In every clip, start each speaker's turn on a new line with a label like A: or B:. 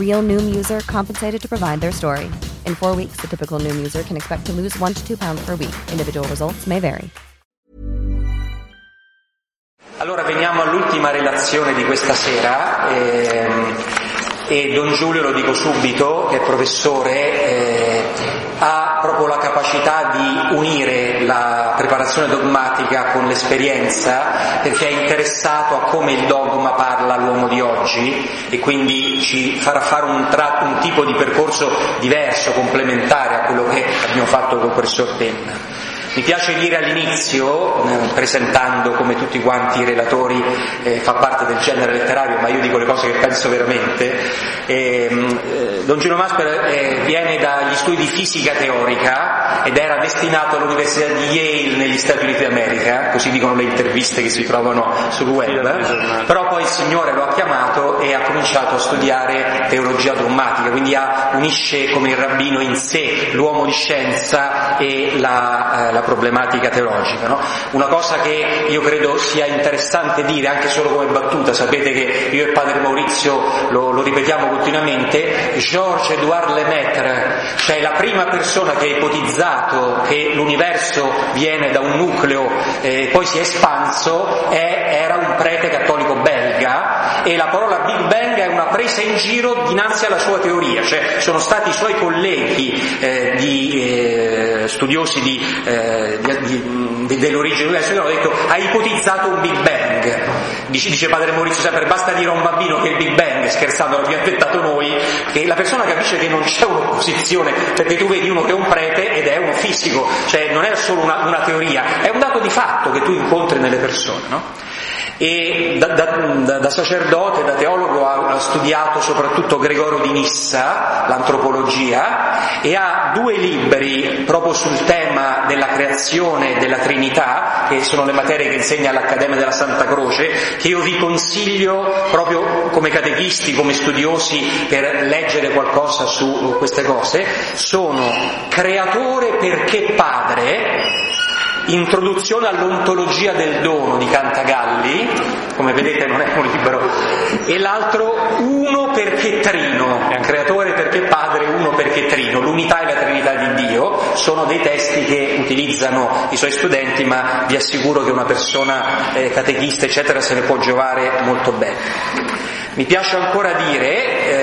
A: Real Noom user compensated to provide their story. In four weeks, the typical Noom user can expect to lose one to two pounds per week. Individual results may vary.
B: Allora veniamo all'ultima relazione di questa sera ehm, e Don Giulio, lo dico subito, che è professore, eh, ha proprio la capacità di unire la preparazione dogmatica con l'esperienza perché è interessato a come il dogma parla all'uomo di oggi e quindi ci farà fare un, tra- un tipo di percorso diverso, complementare a quello che abbiamo fatto col professor Penna. Mi piace dire all'inizio, eh, presentando come tutti quanti i relatori, eh, fa parte del genere letterario, ma io dico le cose che penso veramente, ehm, eh, Don Gino Masper eh, viene dagli studi di fisica teorica ed era destinato all'Università di Yale negli Stati Uniti d'America, così dicono le interviste che si trovano sul web, però poi il Signore lo ha chiamato e ha cominciato a studiare teologia dogmatica, quindi ha, unisce come il rabbino in sé l'uomo di scienza e la, eh, la problematica teologica. No? Una cosa che io credo sia interessante dire, anche solo come battuta, sapete che io e padre Maurizio lo, lo ripetiamo continuamente, Georges Edouard Lemaitre, cioè la prima persona che ha ipotizzato che l'universo viene da un nucleo e eh, poi si è espanso, è, era un prete cattolico belga e la parola Big Bang è una presa in giro dinanzi alla sua teoria, cioè sono stati i suoi colleghi eh, di, eh, studiosi di, eh, di, dell'origine dell'universo che hanno detto ha ipotizzato un Big Bang. Dice, dice padre Maurizio sempre basta dire a un bambino che il Big Bang, scherzando l'abbiamo inventato noi, che la persona capisce che non c'è un'opposizione, perché tu vedi uno che è un prete ed è uno fisico, cioè non è solo una, una teoria, è un dato di fatto che tu incontri nelle persone. No? E da, da, da, sacerdote, da teologo ha, studiato soprattutto Gregorio di Nissa, l'antropologia, e ha due libri proprio sul tema della creazione della Trinità, che sono le materie che insegna all'Accademia della Santa Croce, che io vi consiglio proprio come catechisti, come studiosi per leggere qualcosa su queste cose, sono Creatore perché Padre, Introduzione all'ontologia del dono di Cantagalli, come vedete non è un libro, e l'altro Uno perché Trino, è un creatore perché padre, uno perché Trino, l'unità e la Trinità di Dio, sono dei testi che utilizzano i suoi studenti, ma vi assicuro che una persona eh, catechista eccetera se ne può giovare molto bene. Mi piace ancora dire ehm,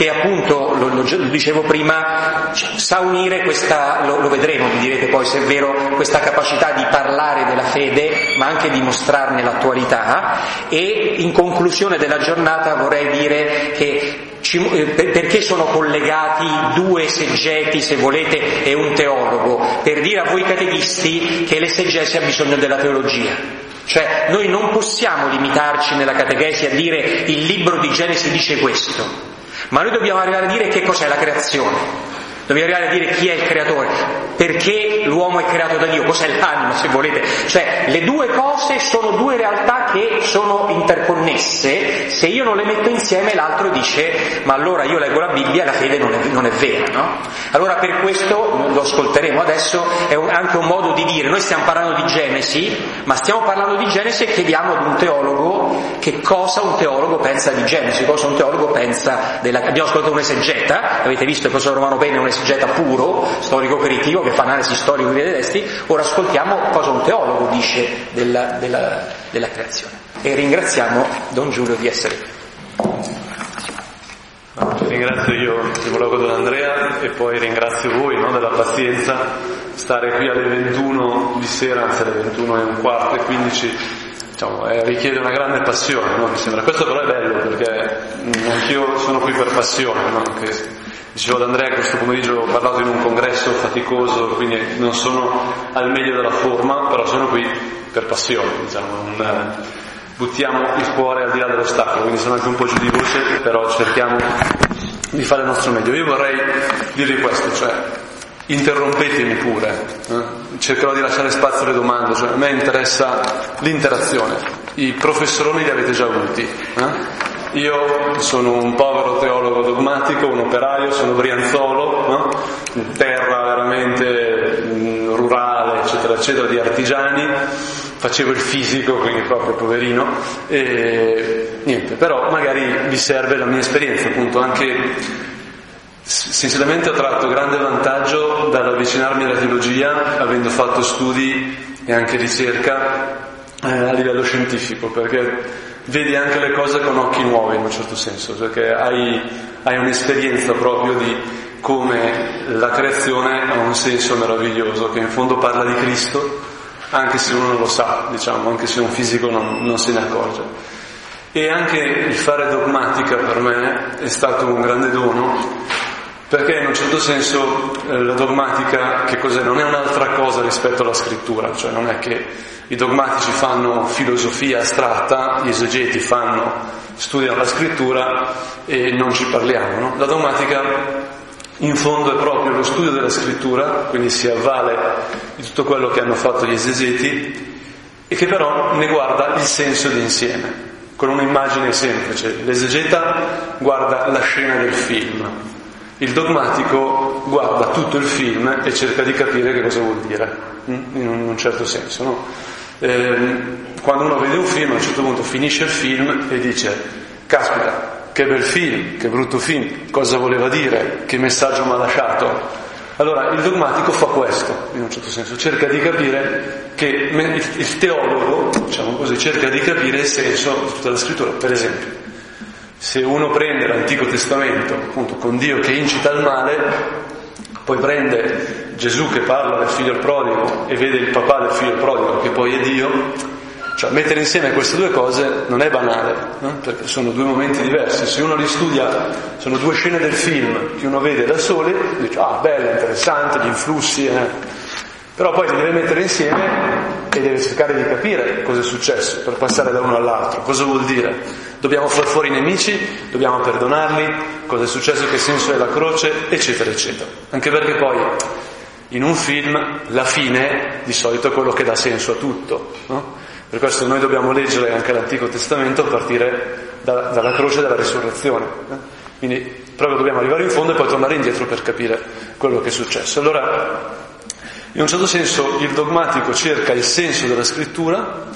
B: che appunto, lo, lo, dicevo prima, sa unire questa, lo, lo, vedremo, mi direte poi se è vero, questa capacità di parlare della fede, ma anche di mostrarne l'attualità e in conclusione della giornata vorrei dire che eh, perché sono collegati due esegeti, se volete, e un teologo? Per dire a voi catechisti che l'esegesi ha bisogno della teologia. Cioè noi non possiamo limitarci nella catechesi a dire il libro di Genesi dice questo, ma noi dobbiamo arrivare a dire che cos'è la creazione. Devi arrivare a dire chi è il creatore, perché l'uomo è creato da Dio, cos'è l'anima se volete. Cioè le due cose sono due realtà che sono interconnesse, se io non le metto insieme l'altro dice ma allora io leggo la Bibbia e la fede non è, non è vera. No? Allora per questo, lo ascolteremo adesso, è un, anche un modo di dire, noi stiamo parlando di Genesi, ma stiamo parlando di Genesi e chiediamo ad un teologo che cosa un teologo pensa di Genesi, cosa un teologo pensa della... Abbiamo ascoltato un esegeta, avete visto il professor Romano Pena è un esegeta puro, storico-critico, che fa analisi storica dei testi, ora ascoltiamo cosa un teologo dice della, della, della creazione. E ringraziamo Don Giulio di essere qui.
C: Ringrazio io in primo luogo Don Andrea e poi ringrazio voi no, della pazienza, stare qui alle 21 di sera, anzi alle 21 e un quarto e 15 diciamo, eh, richiede una grande passione, no? mi sembra. Questo però è bello perché mh, anch'io sono qui per passione, no? che, dicevo ad Andrea che questo pomeriggio ho parlato in un congresso faticoso, quindi non sono al meglio della forma, però sono qui per passione, diciamo, un, buttiamo il cuore al di là dell'ostacolo, quindi sono anche un po' giù di voce, però cerchiamo di fare il nostro meglio. Io vorrei dirvi questo, cioè interrompetemi pure, eh? cercherò di lasciare spazio alle domande, cioè a me interessa l'interazione, i professoroni li avete già avuti. Eh? Io sono un povero teologo dogmatico, un operaio, sono brianzolo, no? terra veramente mh, rurale, eccetera, eccetera, di artigiani, facevo il fisico, quindi proprio poverino, e niente, però magari vi serve la mia esperienza, appunto, anche sinceramente ho tratto grande vantaggio dall'avvicinarmi alla teologia, avendo fatto studi e anche ricerca eh, a livello scientifico, perché vedi anche le cose con occhi nuovi in un certo senso, perché hai, hai un'esperienza proprio di come la creazione ha un senso meraviglioso, che in fondo parla di Cristo, anche se uno non lo sa, diciamo, anche se un fisico non, non se ne accorge. E anche il fare dogmatica per me è stato un grande dono, perché in un certo senso eh, la dogmatica che cos'è? Non è un'altra cosa rispetto alla scrittura, cioè non è che i dogmatici fanno filosofia astratta, gli esegeti fanno, studiano la scrittura e non ci parliamo. No? La dogmatica in fondo è proprio lo studio della scrittura, quindi si avvale di tutto quello che hanno fatto gli esegeti e che però ne guarda il senso d'insieme, con un'immagine semplice. L'esegeta guarda la scena del film, il dogmatico guarda tutto il film e cerca di capire che cosa vuol dire, in un certo senso. No? eh, quando uno vede un film a un certo punto finisce il film e dice caspita che bel film, che brutto film, cosa voleva dire, che messaggio mi ha lasciato. Allora il dogmatico fa questo, in un certo senso, cerca di capire che il teologo, diciamo così, cerca di capire il senso di tutta la scrittura. Per esempio, se uno prende l'Antico Testamento, appunto, con Dio che incita al male, poi prende Gesù che parla del figlio prodigo e vede il papà del figlio prodigo che poi è Dio, cioè mettere insieme queste due cose non è banale, no? perché sono due momenti diversi. Se uno li studia, sono due scene del film che uno vede da sole, dice ah bella, interessante, gli influssi, eh. però poi li deve mettere insieme e deve cercare di capire cosa è successo per passare da uno all'altro, cosa vuol dire. Dobbiamo far fuori i nemici, dobbiamo perdonarli, cosa è successo, che senso è la croce, eccetera, eccetera. Anche perché poi in un film la fine di solito è quello che dà senso a tutto. No? Per questo noi dobbiamo leggere anche l'Antico Testamento a partire da, dalla croce e dalla risurrezione. Eh? Quindi proprio dobbiamo arrivare in fondo e poi tornare indietro per capire quello che è successo. Allora, in un certo senso il dogmatico cerca il senso della scrittura,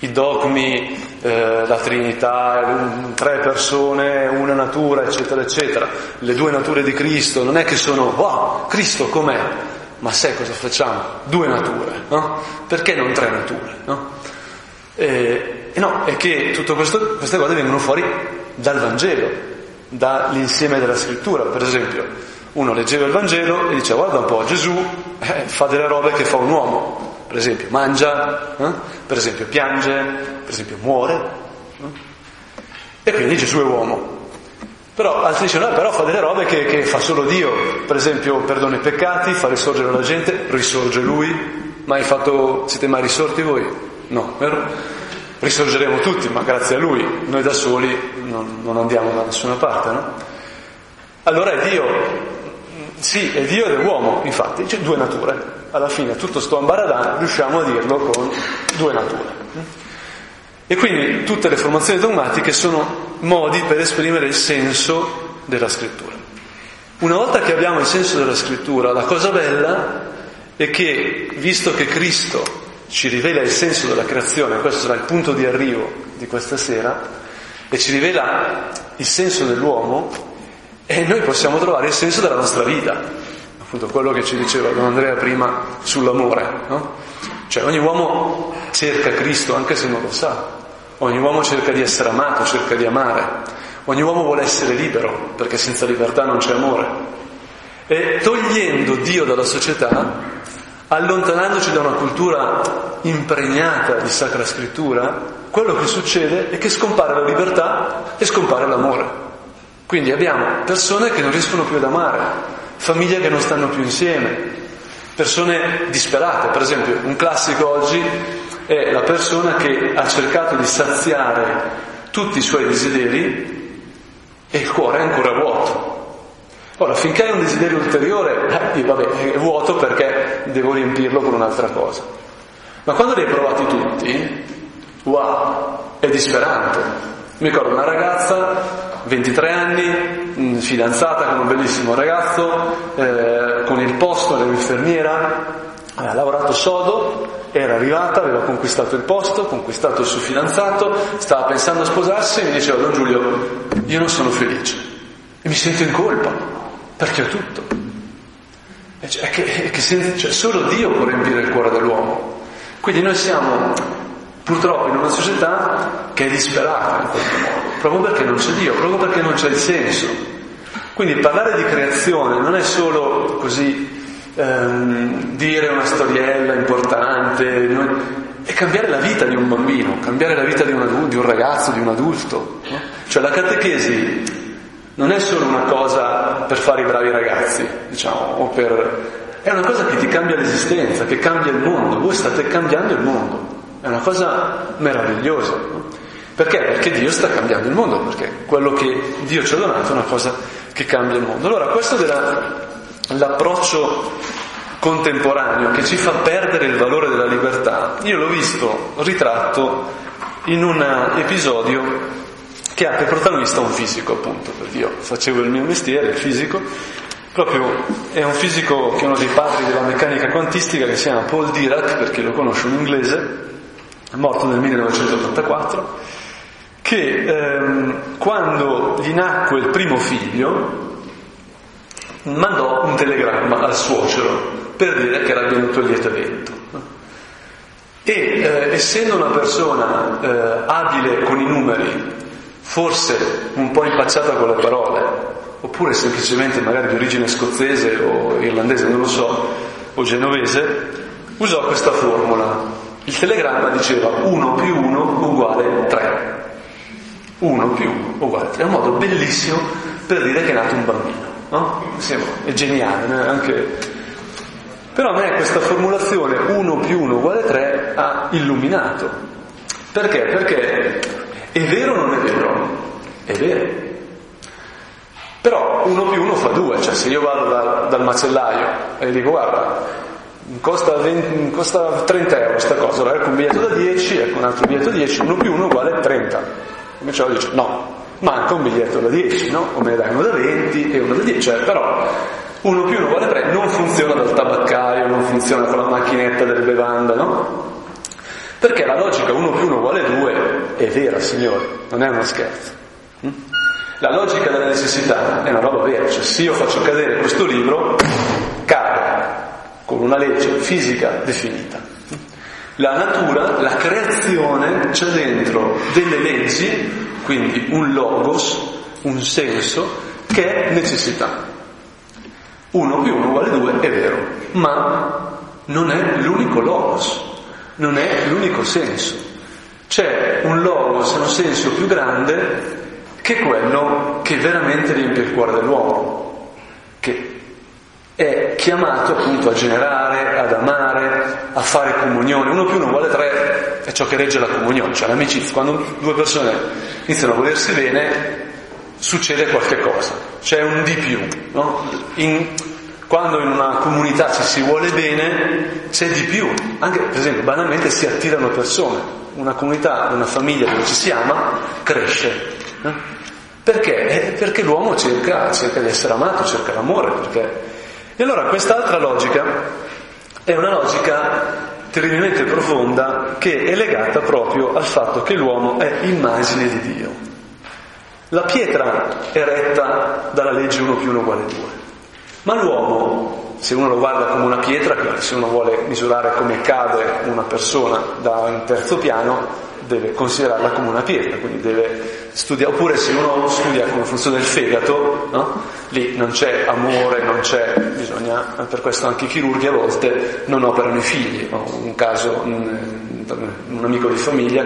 C: i dogmi, eh, la Trinità, tre persone, una natura, eccetera, eccetera, le due nature di Cristo, non è che sono, wow, Cristo com'è? Ma sai cosa facciamo? Due nature, no? Perché non tre nature, no? E, e no, è che tutte queste cose vengono fuori dal Vangelo, dall'insieme della scrittura, per esempio uno leggeva il Vangelo e dice guarda un po', Gesù eh, fa delle robe che fa un uomo, per esempio mangia, eh? per esempio piange, per esempio muore, eh? e quindi Gesù è uomo. Però altri dicono, no, però fa delle robe che, che, fa solo Dio, per esempio perdona i peccati, fa risorgere la gente, risorge lui, mai fatto, siete mai risorti voi? No, vero? Risorgeremo tutti, ma grazie a lui, noi da soli non, non andiamo da nessuna parte, no? Allora è Dio sì, è Dio ed è uomo, infatti, c'è due nature. Alla fine tutto sto ambaradan riusciamo a dirlo con due nature. E quindi tutte le formazioni dogmatiche sono modi per esprimere il senso della scrittura. Una volta che abbiamo il senso della scrittura, la cosa bella è che, visto che Cristo ci rivela il senso della creazione, questo sarà il punto di arrivo di questa sera, e ci rivela il senso dell'uomo, e noi possiamo trovare il senso della nostra vita, appunto quello che ci diceva Don Andrea prima sull'amore, no? Cioè ogni uomo cerca Cristo anche se non lo sa, ogni uomo cerca di essere amato, cerca di amare, Ogni uomo vuole essere libero, perché senza libertà non c'è amore. E togliendo Dio dalla società, allontanandoci da una cultura impregnata di sacra scrittura, quello che succede è che scompare la libertà e scompare l'amore. Quindi abbiamo persone che non riescono più ad amare, famiglie che non stanno più insieme, persone disperate. Per esempio, un classico oggi è la persona che ha cercato di saziare tutti i suoi desideri e il cuore è ancora vuoto. Ora, finché hai un desiderio ulteriore, eh, vabbè, è vuoto perché devo riempirlo con un'altra cosa. Ma quando li hai provati tutti, wow, è disperante. Mi ricordo una ragazza, 23 anni, fidanzata con un bellissimo ragazzo, eh, con il posto, era un'infermiera, ha lavorato sodo, era arrivata, aveva conquistato il posto, conquistato il suo fidanzato, stava pensando a sposarsi e mi diceva, Don Giulio, io non sono felice e mi sento in colpa perché ho tutto. E cioè, che, che cioè, solo Dio può riempire il cuore dell'uomo. Quindi noi siamo purtroppo in una società che è disperata in questo modo, proprio perché non c'è Dio, proprio perché non c'è il senso. Quindi parlare di creazione non è solo così ehm, dire una storiella importante, è cambiare la vita di un bambino, cambiare la vita di un, adulto, di un ragazzo, di un adulto. Cioè la catechesi non è solo una cosa per fare i bravi ragazzi, diciamo, per... è una cosa che ti cambia l'esistenza, che cambia il mondo, voi state cambiando il mondo, è una cosa meravigliosa. No? Perché? Perché Dio sta cambiando il mondo, perché quello che Dio ci ha donato è una cosa che cambia il mondo. Allora questo della l'approccio contemporaneo che ci fa perdere il valore della libertà, io l'ho visto ritratto in un episodio che ha per protagonista un fisico, appunto, perché io facevo il mio mestiere, il fisico, proprio è un fisico che è uno dei padri della meccanica quantistica che si chiama Paul Dirac, perché lo conosco in inglese, morto nel 1984, che ehm, quando gli nacque il primo figlio, mandò un telegramma al suocero per dire che era venuto il lieto evento. E eh, essendo una persona eh, abile con i numeri, forse un po' impacciata con le parole, oppure semplicemente magari di origine scozzese o irlandese, non lo so, o genovese, usò questa formula. Il telegramma diceva 1 più 1 uguale 3. 1 più 1 uguale 3. È un modo bellissimo per dire che è nato un bambino. No? È geniale? Anche... Però a me questa formulazione 1 più 1 uguale 3 ha illuminato. Perché? Perché è vero o non è vero? È vero. Però 1 più 1 fa 2, cioè se io vado da, dal macellaio e dico guarda, costa, 20, costa 30 euro questa cosa, allora ecco un biglietto da 10, ecco un altro biglietto da 10, 1 più 1 uguale 30. Invece lo dice no, manca un biglietto da 10, no? O me ne dai uno da 20 e uno da 10, cioè però uno più uno uguale 3 non funziona dal tabaccaio, non funziona con la macchinetta delle bevande, no? Perché la logica 1 più 1 uguale 2 è vera, signori, non è uno scherzo. Hm? La logica della necessità è una roba vera, cioè se io faccio cadere questo libro, cade con una legge fisica definita. La natura, la creazione, c'è dentro delle leggi quindi un logos, un senso, che è necessità. Uno più uno uguale due, è vero, ma non è l'unico logos, non è l'unico senso. C'è un logos, un senso più grande che quello che veramente riempie il cuore dell'uomo, che è chiamato appunto a generare, ad amare, a fare comunione. Uno più uno uguale tre è ciò che regge la comunione, cioè l'amicizia. Quando due persone iniziano a volersi bene, succede qualche cosa, c'è un di più. No? In, Quando in una comunità ci si vuole bene, c'è di più. Anche, per esempio, banalmente si attirano persone. Una comunità, una famiglia dove ci si ama, cresce. Eh? Perché? Eh, perché l'uomo cerca, cerca, di essere amato, cerca l'amore. Perché... E allora quest'altra logica è una logica terribilmente profonda che è legata proprio al fatto che l'uomo è immagine di Dio. La pietra è retta dalla legge 1 più 1 uguale 2, ma l'uomo, se uno lo guarda come una pietra, se uno vuole misurare come cade una persona da un terzo piano, deve considerarla come una pietra, quindi deve studiare, oppure se uno studia come funziona il fegato, no? lì non c'è amore, non c'è, bisogna, per questo anche i chirurghi a volte non operano i figli, ho un caso, un, un amico di famiglia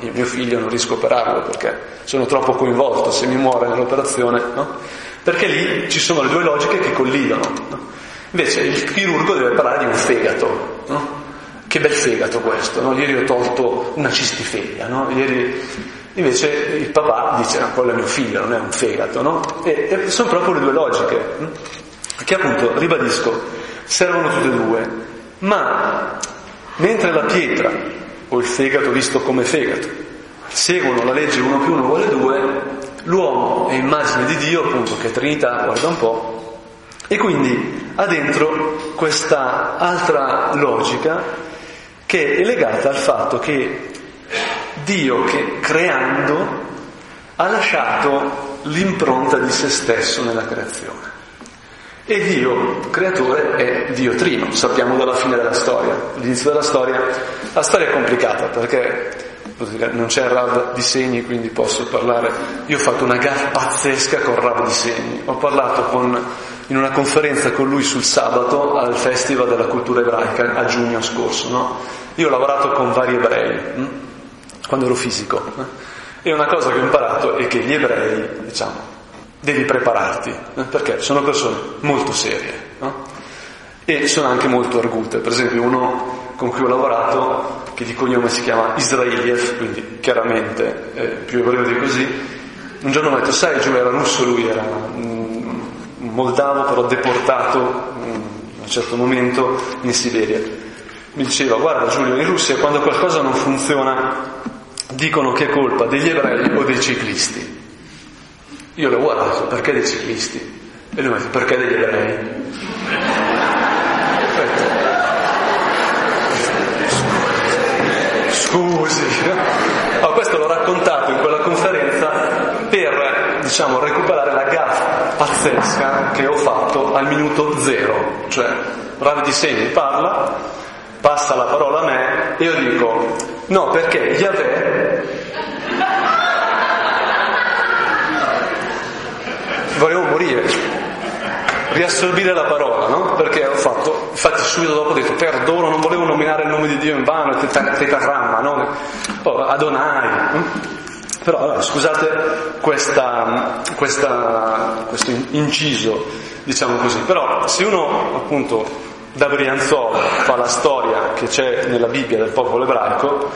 C: io mio figlio non riesco a operarlo perché sono troppo coinvolto, se mi muore nell'operazione, no? perché lì ci sono le due logiche che colligano. No? Invece il chirurgo deve parlare di un fegato? Che bel fegato questo, no? Ieri ho tolto una cistifeglia, no? Ieri invece il papà dice, no, quello è mio figlio, non è un fegato, no? E, e sono proprio le due logiche, hm? che appunto, ribadisco, servono tutte e due, ma mentre la pietra o il fegato visto come fegato seguono la legge 1 più 1 uguale 2, l'uomo è immagine di Dio, appunto, che è Trinità, guarda un po', e quindi ha dentro questa altra logica che è legata al fatto che Dio che creando ha lasciato l'impronta di se stesso nella creazione. E Dio, creatore, è Dio Trino, sappiamo dalla fine della storia, l'inizio della storia. La storia è complicata perché non c'è Rav di segni, quindi posso parlare. Io ho fatto una gaffa pazzesca con Rav di segni. Ho parlato con, in una conferenza con lui sul sabato al Festival della Cultura Ebraica a giugno scorso, no? Io ho lavorato con vari ebrei hm? quando ero fisico eh? e una cosa che ho imparato è che gli ebrei, diciamo, devi prepararti eh? perché sono persone molto serie no? e sono anche molto argute. Per esempio uno con cui ho lavorato, che di cognome si chiama Israeliev, quindi chiaramente eh, più ebreo di così, un giorno mi ha detto, sai Giù era russo, lui era moldavo però deportato in un certo momento in Siberia mi diceva guarda Giulio, in Russia quando qualcosa non funziona dicono che è colpa degli ebrei o dei ciclisti. Io l'ho guardato, perché dei ciclisti? E lui mi ha detto, perché degli ebrei? Scusi, ma questo l'ho raccontato in quella conferenza per, diciamo, recuperare pazzesca che ho fatto al minuto zero, cioè Ravi di Segni parla passa la parola a me e io dico no perché Yahweh volevo morire riassorbire la parola no? perché ho fatto infatti subito dopo ho detto perdono non volevo nominare il nome di Dio in vano tetagramma no? oh, Adonai hm? Però allora, scusate questa, questa, questo inciso diciamo così però se uno appunto da Brianzolo fa la storia che c'è nella Bibbia del popolo ebraico,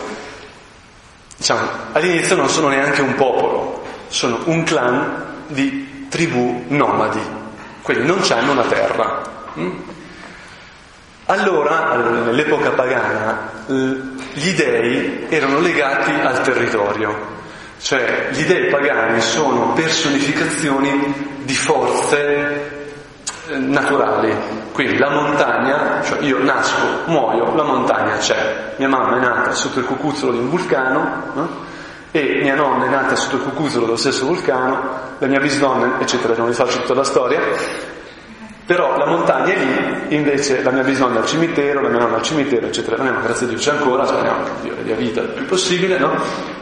C: diciamo, all'inizio non sono neanche un popolo, sono un clan di tribù nomadi, quindi non hanno una terra. Mm? Allora, nell'epoca pagana, gli dei erano legati al territorio, cioè gli dei pagani sono personificazioni di forze eh, naturali. Quindi la montagna, cioè io nasco, muoio, la montagna c'è. Mia mamma è nata sotto il cucuzzolo di un vulcano no? e mia nonna è nata sotto il cucuzzolo dello stesso vulcano, la mia bisnonna, eccetera, non vi faccio tutta la storia. Però la montagna è lì, invece la mia bisnonna è al cimitero, la mia nonna è al cimitero, eccetera. È grazie a Dio c'è ancora, speriamo che Dio dia vita il più possibile, no?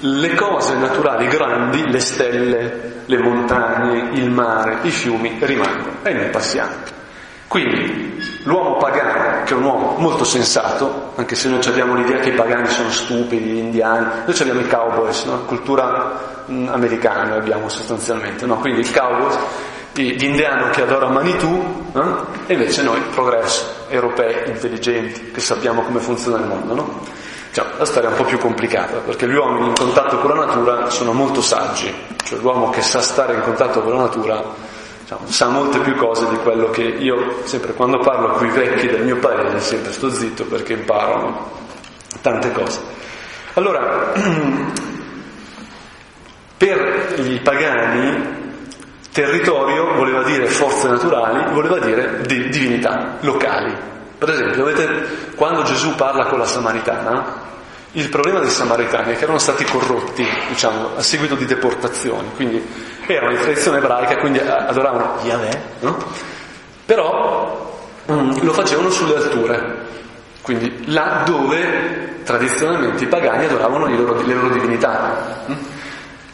C: Le cose naturali grandi, le stelle, le montagne, il mare, i fiumi rimangono e noi passiamo. Quindi l'uomo pagano, che è un uomo molto sensato, anche se noi abbiamo l'idea che i pagani sono stupidi, gli indiani, noi abbiamo i cowboys, no? cultura mh, mm, americana abbiamo sostanzialmente, no? quindi il cowboy, l'indiano che adora Manitou, no? e invece noi progresso, europei, intelligenti, che sappiamo come funziona il mondo. No? Cioè, la storia è un po' più complicata, perché gli uomini in contatto con la natura sono molto saggi, cioè l'uomo che sa stare in contatto con la natura diciamo, sa molte più cose di quello che io, sempre quando parlo con i vecchi del mio paese, sempre sto zitto perché imparano tante cose. Allora, per i pagani territorio voleva dire forze naturali, voleva dire di divinità locali. Per esempio, vedete, quando Gesù parla con la Samaritana, il problema dei Samaritani è che erano stati corrotti, diciamo, a seguito di deportazioni, quindi erano di tradizione ebraica, quindi adoravano Yahweh, no? Però mm, lo facevano sulle alture, quindi là dove tradizionalmente i pagani adoravano loro, le loro divinità. Mm?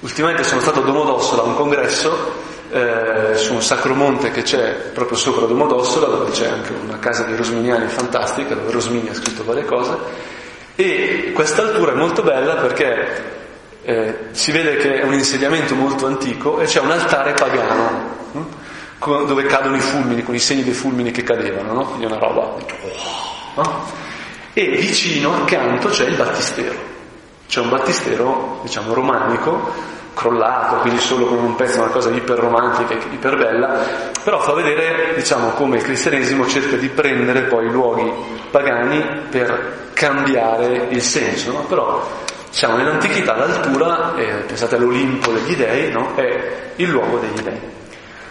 C: Ultimamente sono stato a Domodossola a un congresso eh, su un sacromonte che c'è proprio sopra Domodossola, dove c'è anche una casa dei Rosminiani fantastica, dove Rosmini ha scritto varie cose, e questa altura è molto bella perché eh, si vede che è un insediamento molto antico e c'è un altare pagano hm? dove cadono i fulmini, con i segni dei fulmini che cadevano, no? quindi una roba. No? E vicino, accanto, c'è il battistero. C'è un battistero, diciamo, romanico, crollato, quindi solo con un pezzo, una cosa iper romantica, iper bella, però fa vedere, diciamo, come il cristianesimo cerca di prendere poi i luoghi pagani per cambiare il senso, no? però diciamo, nell'antichità l'altura, eh, pensate all'Olimpo degli dei, no? è il luogo degli dei.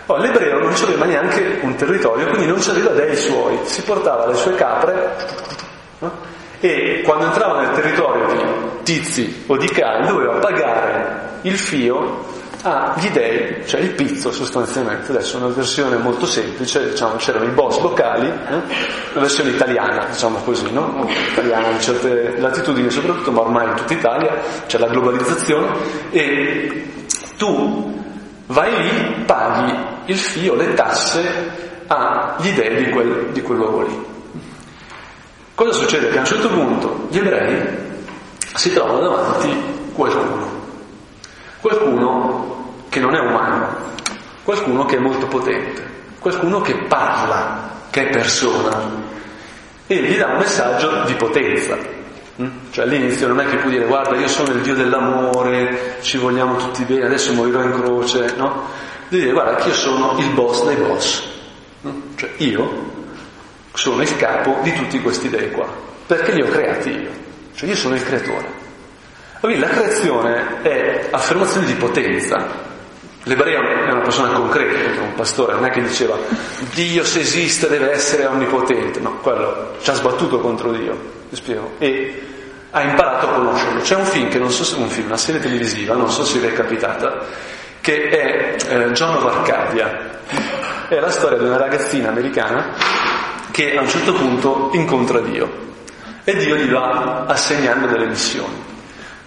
C: Oh, l'ebreo non aveva neanche un territorio, quindi non aveva dei suoi, si portava le sue capre no? E quando entrava nel territorio di Tizi o di Cai doveva pagare il fio agli dei, cioè il pizzo sostanzialmente, adesso una versione molto semplice, diciamo, c'erano i boss locali, eh? una versione italiana, diciamo così, no? italiana in certe latitudini soprattutto, ma ormai in tutta Italia c'è la globalizzazione e tu vai lì, paghi il fio, le tasse agli dei di quel, di quel luogo lì. Cosa succede? Che a un certo punto gli ebrei si trovano davanti qualcuno, qualcuno che non è umano, qualcuno che è molto potente, qualcuno che parla, che è persona e gli dà un messaggio di potenza. Mm? Cioè all'inizio non è che puoi dire guarda io sono il Dio dell'amore, ci vogliamo tutti bene, adesso morirò in croce, no? Devi dire guarda che io sono il boss dei boss, mm? cioè io sono il capo di tutti questi dei qua, perché li ho creati io, cioè io sono il creatore. La creazione è affermazione di potenza, L'ebreo è una persona concreta, perché un pastore non è che diceva Dio se esiste deve essere onnipotente, no, quello ci ha sbattuto contro Dio, ti spiego, e ha imparato a conoscerlo. C'è un film che non so se un film, una serie televisiva, non so se vi è capitata, che è eh, John of Arcadia. È la storia di una ragazzina americana che a un certo punto incontra Dio e Dio gli va assegnando delle missioni.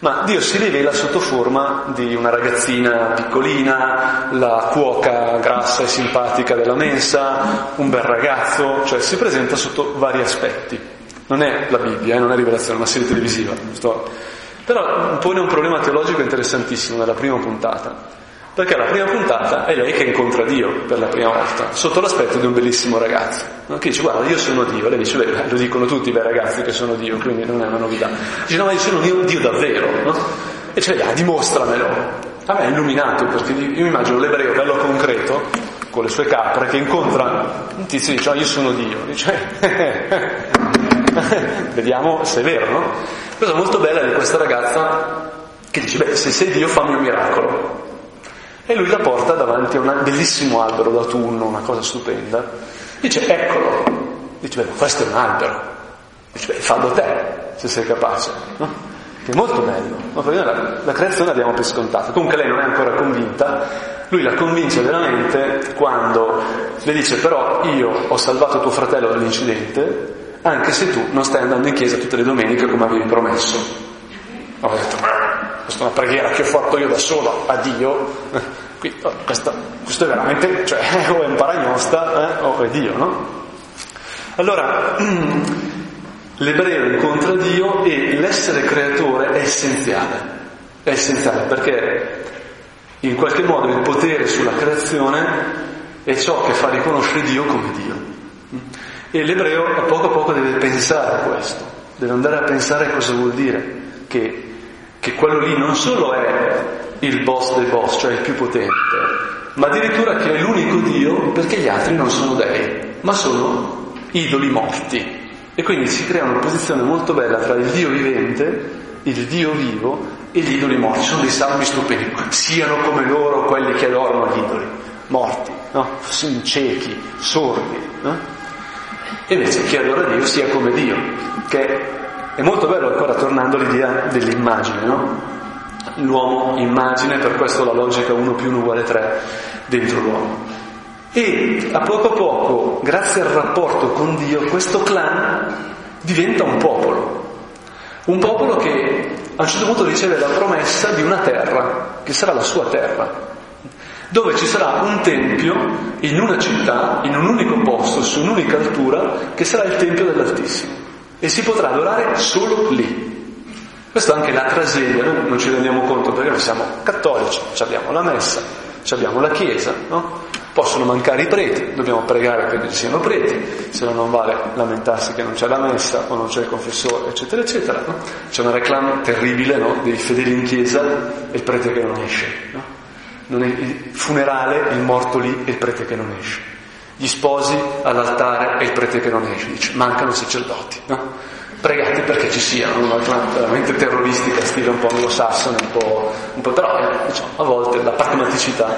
C: Ma Dio si rivela sotto forma di una ragazzina piccolina, la cuoca grassa e simpatica della mensa, un bel ragazzo, cioè si presenta sotto vari aspetti. Non è la Bibbia, eh, non è rivelazione, è una serie televisiva. Sto... Però pone un problema teologico interessantissimo nella prima puntata. Perché la prima puntata è lei che incontra Dio per la prima volta, sotto l'aspetto di un bellissimo ragazzo, no? che dice guarda io sono Dio, lei dice beh, lo dicono tutti i bei ragazzi che sono Dio, quindi non è una novità. Dice no ma io sono Dio, Dio davvero, no? E dice ah, dimostramelo. A me è illuminato perché io mi immagino l'ebreo bello concreto, con le sue capre, che incontra un tizio e dice oh, io sono Dio, dice vediamo se è vero, no? La cosa molto bella di questa ragazza che dice beh se sei Dio fammi un miracolo. E lui la porta davanti a un bellissimo albero d'autunno, una cosa stupenda. Dice, eccolo. Dice, beh, questo è un albero. Dice, beh, fallo te, se sei capace. No? Che è molto bello. No? La, la creazione l'abbiamo per scontata. Comunque lei non è ancora convinta. Lui la convince veramente quando le dice, però io ho salvato tuo fratello dall'incidente, anche se tu non stai andando in chiesa tutte le domeniche come avevi promesso. Ho detto, questa è una preghiera che ho fatto io da solo a Dio, Qui, oh, questo, questo, è veramente, cioè, o è un paragnosta eh, o è Dio, no? Allora, l'ebreo incontra Dio e l'essere creatore è essenziale, è essenziale perché in qualche modo il potere sulla creazione è ciò che fa riconoscere Dio come Dio. E l'ebreo a poco a poco deve pensare a questo, deve andare a pensare a cosa vuol dire che che quello lì non solo è il boss dei boss, cioè il più potente, ma addirittura che è l'unico Dio perché gli altri non sono dei, ma sono idoli morti. E quindi si crea una posizione molto bella tra il Dio vivente, il Dio vivo e gli idoli morti. Sono dei salmi stupendi, siano come loro quelli che adorano gli idoli, morti, no? ciechi, sordi. No? E invece chi adora Dio sia come Dio, che è molto bello ancora tornando all'idea dell'immagine, no? L'uomo immagine, per questo la logica 1 più 1 uguale 3 dentro l'uomo. E a poco a poco, grazie al rapporto con Dio, questo clan diventa un popolo. Un popolo che a un certo punto riceve la promessa di una terra, che sarà la sua terra, dove ci sarà un tempio in una città, in un unico posto, su un'unica altura, che sarà il Tempio dell'Altissimo. E si potrà adorare solo lì. Questa è anche la tragedia, noi non ci rendiamo conto perché noi siamo cattolici, abbiamo la messa, abbiamo la chiesa, no? Possono mancare i preti, dobbiamo pregare perché ci siano preti, se no non vale lamentarsi che non c'è la messa o non c'è il confessore, eccetera, eccetera. No? C'è una reclama terribile no? dei fedeli in chiesa e il prete che non esce. No? non è il funerale, il morto lì e il prete che non esce. Gli sposi all'altare e il prete che non esce, dice mancano sacerdoti, no? Pregate perché ci siano, una clan veramente terroristica, stile un po' anglosassone, un po', un po' però eh, diciamo, a volte la pragmaticità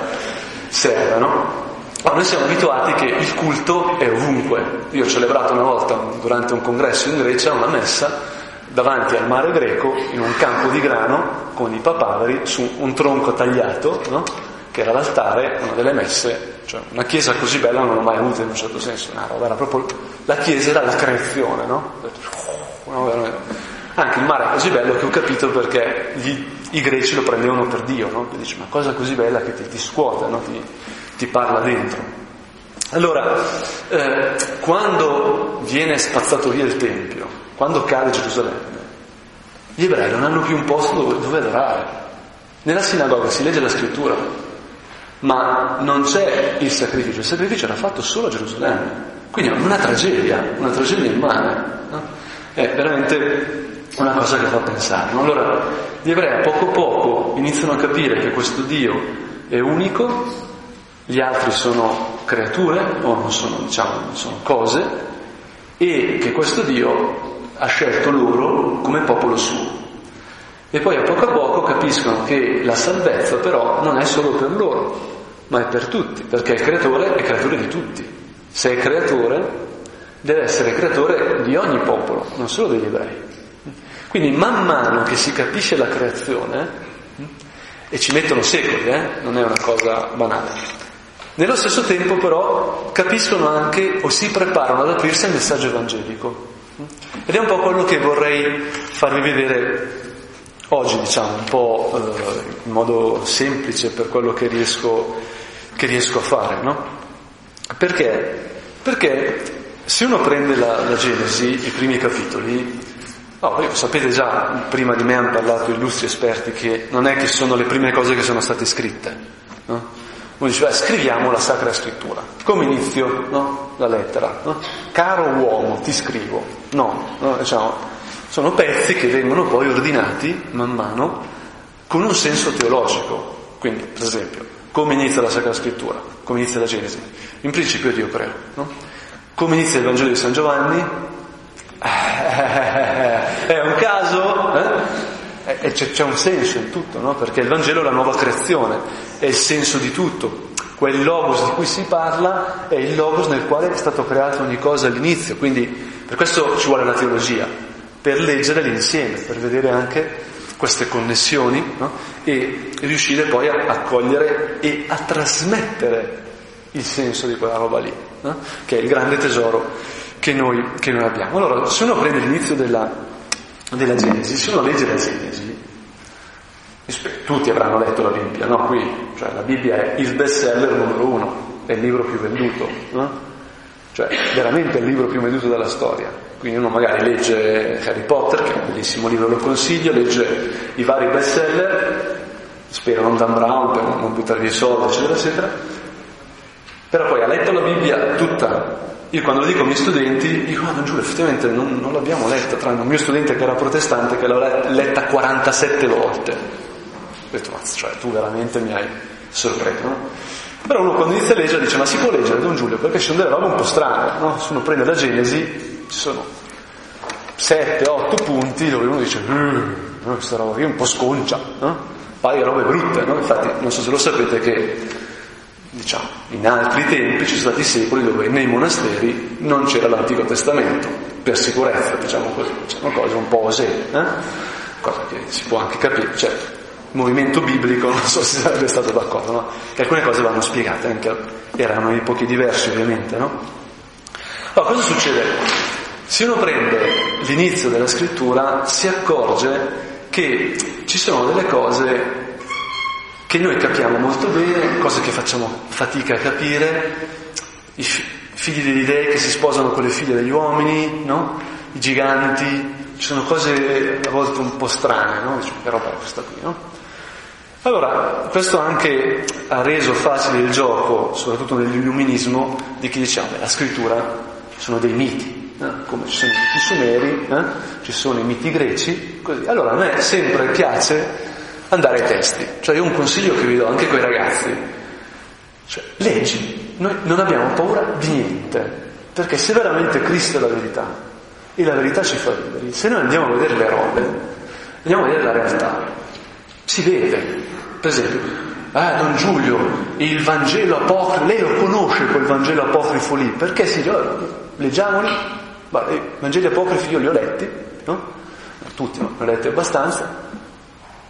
C: serve, no? Ma noi siamo abituati che il culto è ovunque. Io ho celebrato una volta durante un congresso in Grecia una messa davanti al mare greco, in un campo di grano, con i papaveri, su un tronco tagliato, no? che era l'altare, una delle messe, cioè una chiesa così bella non l'ho mai avuta in un certo senso, no, era proprio, la chiesa era la creazione, no? Anche il mare è così bello che ho capito perché gli, i greci lo prendevano per Dio, no? dici, ma cosa così bella che ti, ti scuote, no? ti, ti parla dentro. Allora, eh, quando viene spazzato via il Tempio, quando cade Gerusalemme, gli ebrei non hanno più un posto dove, dove adorare. Nella sinagoga si legge la scrittura, ma non c'è il sacrificio, il sacrificio era fatto solo a Gerusalemme. Quindi è una tragedia, una tragedia immane. No? È veramente una cosa che fa pensare. Allora, gli ebrei a poco a poco iniziano a capire che questo Dio è unico, gli altri sono creature o non sono, diciamo, non sono cose, e che questo Dio ha scelto loro come popolo suo. E poi a poco a poco capiscono che la salvezza però non è solo per loro, ma è per tutti, perché il creatore è creatore di tutti. Se è creatore, deve essere creatore di ogni popolo, non solo degli ebrei. Quindi man mano che si capisce la creazione, e ci mettono secoli, eh? non è una cosa banale, nello stesso tempo però capiscono anche o si preparano ad aprirsi al messaggio evangelico. Ed è un po' quello che vorrei farvi vedere oggi, diciamo, un po' eh, in modo semplice per quello che riesco, che riesco a fare, no? Perché? Perché se uno prende la, la Genesi, i primi capitoli, oh, sapete già, prima di me hanno parlato illustri esperti che non è che sono le prime cose che sono state scritte, no? Uno dice, beh, scriviamo la Sacra Scrittura. Come inizio no? la lettera? No? Caro uomo, ti scrivo. No, no diciamo, sono pezzi che vengono poi ordinati man mano con un senso teologico. Quindi, per esempio, come inizia la Sacra Scrittura? Come inizia la Genesi? In principio Dio creo. No? Come inizia il Vangelo di San Giovanni? È un caso? Eh? C'è, c'è un senso in tutto, no? Perché il Vangelo è la nuova creazione, è il senso di tutto. Quel logos di cui si parla è il logos nel quale è stato creato ogni cosa all'inizio. Quindi per questo ci vuole la teologia, per leggere l'insieme, per vedere anche queste connessioni no? e riuscire poi a, a cogliere e a trasmettere il senso di quella roba lì, no? che è il grande tesoro che noi, che noi abbiamo. Allora, se uno prende l'inizio della, della Genesi, se uno legge la Genesi, tutti avranno letto la Bibbia, no? Qui, cioè la Bibbia è il best seller numero uno, è il libro più venduto, no? Cioè, veramente è il libro più venduto della storia. Quindi uno magari legge Harry Potter, che è un bellissimo libro, lo consiglio, legge i vari best seller, spero non Dan Brown per non buttare via i soldi, eccetera, eccetera. Però poi ha letto la Bibbia tutta io quando lo dico ai miei studenti, dico, ah, Giulio, effettivamente non, non, l'abbiamo letta, tranne un mio studente che era protestante che l'ha letta 47 volte. detto, ma cioè, tu veramente mi hai sorpreso, no? Però uno quando inizia a leggere dice, ma si può leggere Don Giulio? Perché ci sono delle robe un po' strane, no? Se uno prende la Genesi, ci sono 7-8 punti dove uno dice, mm, questa roba qui è un po' sconcia, no? Poi robe brutte, no? Infatti, non so se lo sapete che, diciamo, in altri tempi ci sono stati secoli dove nei monasteri non c'era l'Antico Testamento, per sicurezza, diciamo così, diciamo cose un po' osè, eh? cosa che si può anche capire. Il movimento biblico non so se sarebbe stato d'accordo, no? Alcune cose vanno spiegate, anche erano epoche diverse ovviamente, no? Allora, cosa succede? Se uno prende l'inizio della scrittura si accorge che ci sono delle cose che noi capiamo molto bene, cose che facciamo fatica a capire, i figli degli dei che si sposano con le figlie degli uomini, no? i giganti, ci sono cose a volte un po' strane, no? Roba è questa qui, no? Allora, questo anche ha reso facile il gioco, soprattutto nell'illuminismo, di chi diciamo, la scrittura sono dei miti, eh? come ci sono i miti sumeri, eh? ci sono i miti greci, così. Allora a me sempre piace andare ai testi, cioè io un consiglio che vi do anche con i ragazzi, cioè leggi, noi non abbiamo paura di niente, perché se veramente Cristo è la verità, e la verità ci fa liberi, se noi andiamo a vedere le robe, andiamo a vedere la realtà, si vede, per esempio, ah, Don Giulio, il Vangelo apocrifo, lei lo conosce quel Vangelo apocrifo lì, perché si leggiamoli, i Vangeli apocrifi io li ho letti, no? Tutti, no? Ne ho letti abbastanza.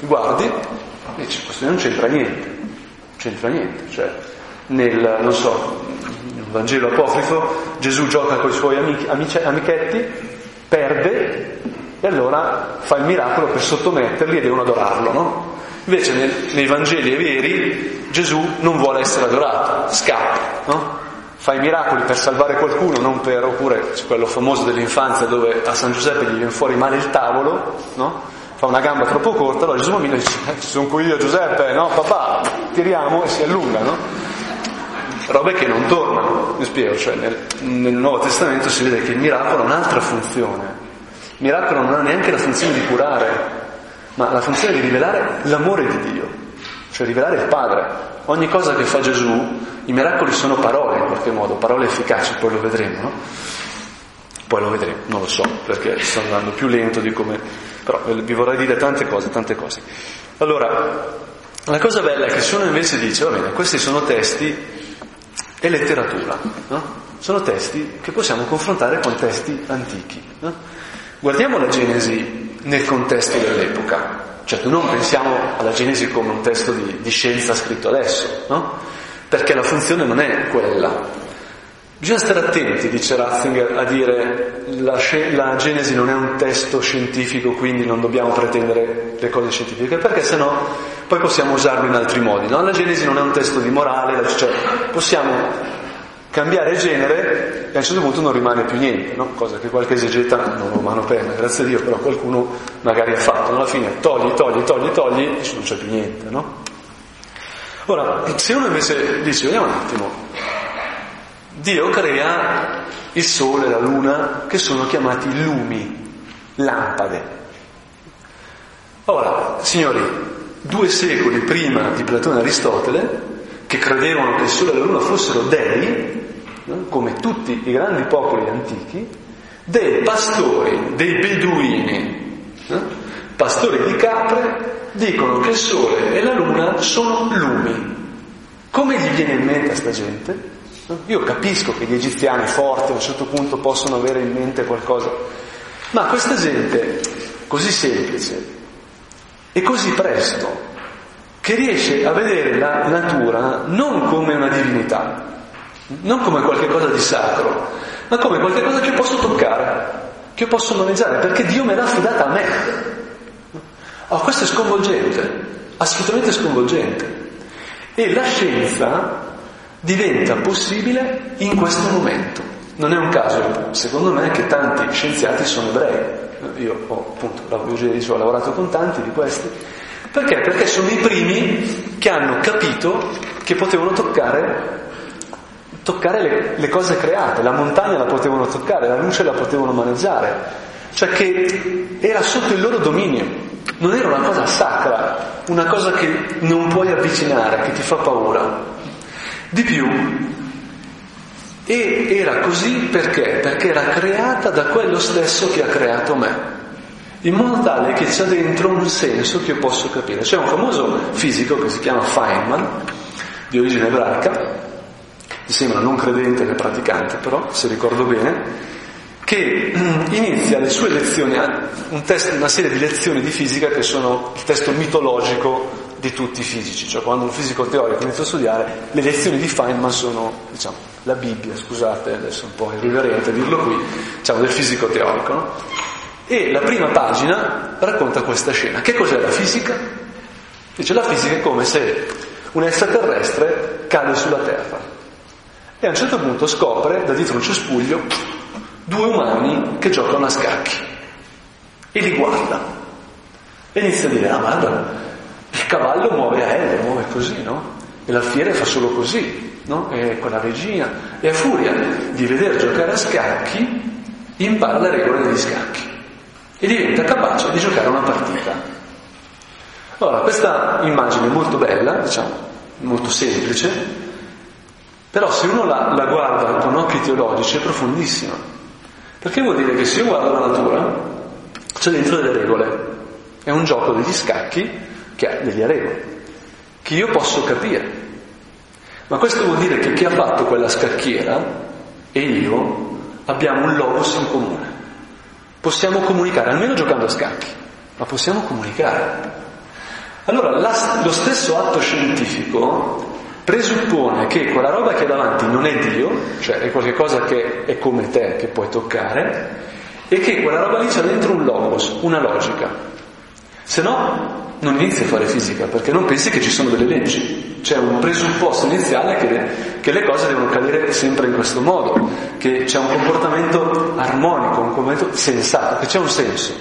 C: Guardi, dici, questo non c'entra niente, non c'entra niente, cioè nel, non so, nel Vangelo apocrifo Gesù gioca con i suoi amici, amici, amichetti, perde e allora fa il miracolo per sottometterli e devono adorarlo, no? Invece nel, nei Vangeli veri Gesù non vuole essere adorato, scappa, no? fa i miracoli per salvare qualcuno, non per, oppure quello famoso dell'infanzia dove a San Giuseppe gli viene fuori male il tavolo, no? Fa una gamba troppo corta, allora Gesù bambino dice, eh, ci sono qui io Giuseppe, no papà, tiriamo e si allunga, no? Robe che non tornano, mi spiego, cioè nel, nel Nuovo Testamento si vede che il miracolo ha un'altra funzione, il miracolo non ha neanche la funzione di curare, ma la funzione di rivelare l'amore di Dio, cioè rivelare il Padre. Ogni cosa che fa Gesù, i miracoli sono parole in qualche modo, parole efficaci, poi lo vedremo, no? Poi lo vedremo, non lo so, perché sto andando più lento di come... però vi vorrei dire tante cose, tante cose. Allora, la cosa bella è che se uno invece dice, va bene, questi sono testi e letteratura, no? Sono testi che possiamo confrontare con testi antichi. No? Guardiamo la Genesi nel contesto dell'epoca. Certo, non pensiamo alla Genesi come un testo di, di scienza scritto adesso, no? Perché la funzione non è quella. Bisogna stare attenti, dice Ratzinger, a dire la, la Genesi non è un testo scientifico, quindi non dobbiamo pretendere le cose scientifiche, perché sennò poi possiamo usarlo in altri modi. No? La Genesi non è un testo di morale, cioè possiamo cambiare genere e a un certo punto non rimane più niente, no? cosa che qualche esegeta, non ho mano penna, grazie a Dio, però qualcuno magari ha fatto, alla fine togli, togli, togli, togli, e non c'è più niente. No? Ora, se uno invece dice, vediamo un attimo, Dio crea il sole la luna che sono chiamati lumi, lampade. Ora, signori, due secoli prima di Platone e Aristotele, che credevano che il Sole e la Luna fossero dei, come tutti i grandi popoli antichi, dei pastori, dei beduini, pastori di capre, dicono che il sole e la luna sono lumi. Come gli viene in mente a sta gente? Io capisco che gli egiziani forti a un certo punto possono avere in mente qualcosa, ma questa gente così semplice e così presto che riesce a vedere la natura non come una divinità, non come qualcosa di sacro, ma come qualcosa che posso toccare, che posso maneggiare, perché Dio me l'ha affidata a me. Oh, questo è sconvolgente, assolutamente sconvolgente. E la scienza diventa possibile in questo momento. Non è un caso, secondo me, che tanti scienziati sono ebrei. Io ho appunto, ho lavorato con tanti di questi. Perché? Perché sono i primi che hanno capito che potevano toccare, toccare le, le cose create, la montagna la potevano toccare, la luce la potevano maneggiare, cioè che era sotto il loro dominio, non era una cosa sacra, una cosa che non puoi avvicinare, che ti fa paura. Di più, e era così perché? Perché era creata da quello stesso che ha creato me in modo tale che c'è dentro un senso che io posso capire. C'è un famoso fisico che si chiama Feynman, di origine ebraica, mi sembra non credente né praticante, però se ricordo bene, che inizia le sue lezioni, un test, una serie di lezioni di fisica che sono il testo mitologico di tutti i fisici, cioè quando un fisico teorico inizia a studiare, le lezioni di Feynman sono, diciamo, la Bibbia, scusate, adesso è un po' irriverente dirlo qui, diciamo del fisico teorico, no? E la prima pagina racconta questa scena. Che cos'è la fisica? Dice la fisica è come se un extraterrestre cade sulla Terra e a un certo punto scopre da dietro un cespuglio due umani che giocano a scacchi e li guarda e inizia a dire, ah guarda, cavallo muove a L, muove così, no? E l'alfiere fa solo così, no? E quella regina, e a furia di vedere giocare a scacchi impara le regole degli scacchi e diventa capace di giocare una partita. Allora, questa immagine è molto bella, diciamo, molto semplice, però se uno la, la guarda con occhi teologici è profondissima. Perché vuol dire che se io guardo la natura, c'è dentro delle regole. È un gioco degli scacchi che ha delle regole, che io posso capire. Ma questo vuol dire che chi ha fatto quella scacchiera e io abbiamo un logos in comune. Possiamo comunicare, almeno giocando a scacchi, ma possiamo comunicare. Allora, la, lo stesso atto scientifico presuppone che quella roba che è davanti non è Dio, cioè è qualcosa che è come te, che puoi toccare, e che quella roba lì c'è dentro un logos, una logica. Se no, non inizi a fare fisica, perché non pensi che ci sono delle leggi. C'è un presupposto iniziale che le, che le cose devono cadere sempre in questo modo, che c'è un comportamento armonico, un comportamento sensato, che c'è un senso.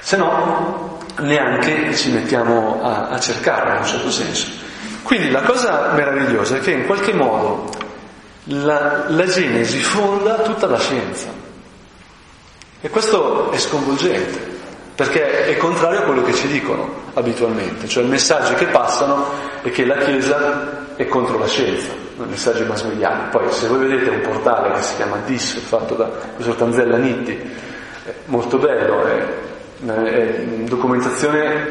C: Se no, neanche ci mettiamo a, a cercarlo in un certo senso. Quindi la cosa meravigliosa è che in qualche modo la, la Genesi fonda tutta la scienza. E questo è sconvolgente perché è contrario a quello che ci dicono abitualmente, cioè i messaggi che passano è che la Chiesa è contro la scienza, messaggi mass mediali. Poi se voi vedete un portale che si chiama DIS, fatto da professor Tanzella Nitti, molto bello, è, è documentazione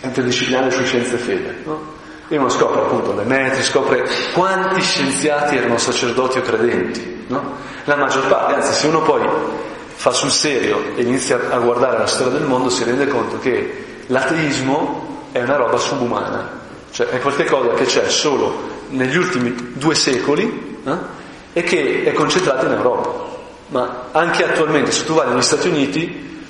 C: interdisciplinare su scienza e fede. No? E uno scopre appunto le metri, scopre quanti scienziati erano sacerdoti o credenti. No? La maggior parte, anzi se uno poi fa sul serio e inizia a guardare la storia del mondo si rende conto che l'ateismo è una roba subumana, cioè è qualcosa che c'è solo negli ultimi due secoli eh, e che è concentrata in Europa. Ma anche attualmente, se tu vai negli Stati Uniti,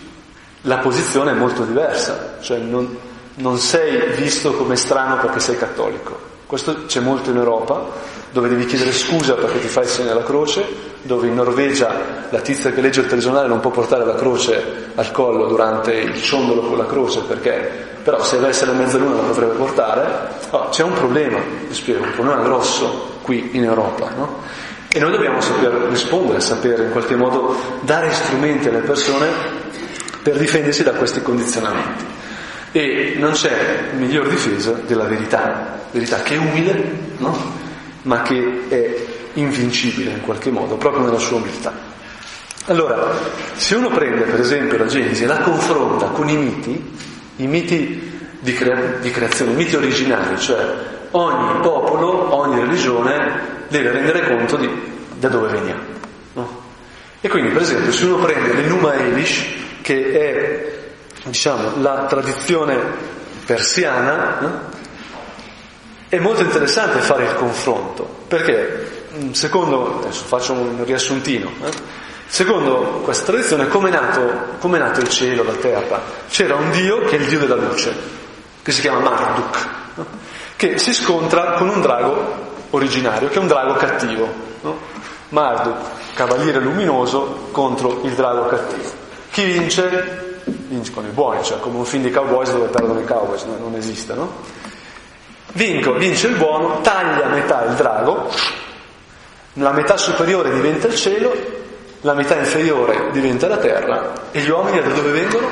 C: la posizione è molto diversa, cioè non, non sei visto come strano perché sei cattolico. Questo c'è molto in Europa, dove devi chiedere scusa perché ti fai il segno della croce, dove in Norvegia la tizia che legge il telegiornale non può portare la croce al collo durante il ciondolo con la croce perché però se avesse la mezzaluna la potrebbe portare. Oh, c'è un problema, vi spiego, un problema grosso qui in Europa, no? E noi dobbiamo saper rispondere, sapere in qualche modo dare strumenti alle persone per difendersi da questi condizionamenti. E non c'è miglior difesa della verità, verità che è umile, no? ma che è invincibile in qualche modo, proprio nella sua umiltà. Allora, se uno prende per esempio la Genesi e la confronta con i miti, i miti di, crea- di creazione, i miti originali, cioè ogni popolo, ogni religione deve rendere conto di da dove veniamo. No? E quindi, per esempio, se uno prende l'Enuma Elish, che è diciamo, la tradizione persiana, no? è molto interessante fare il confronto, perché secondo, adesso faccio un riassuntino, eh? Secondo questa tradizione, come è, nato, nato il cielo, la terra? C'era un dio che è il dio della luce, che si chiama Marduk, no? che si scontra con un drago originario, che è un drago cattivo. No? Marduk, cavaliere luminoso, contro il drago cattivo. Chi vince? Vincono i buoni, cioè come un film di cowboys dove perdono i cowboys, no? non esiste, no? Vinco, vince il buono, taglia a metà il drago, la metà superiore diventa il cielo la metà inferiore diventa la terra e gli uomini da dove vengono?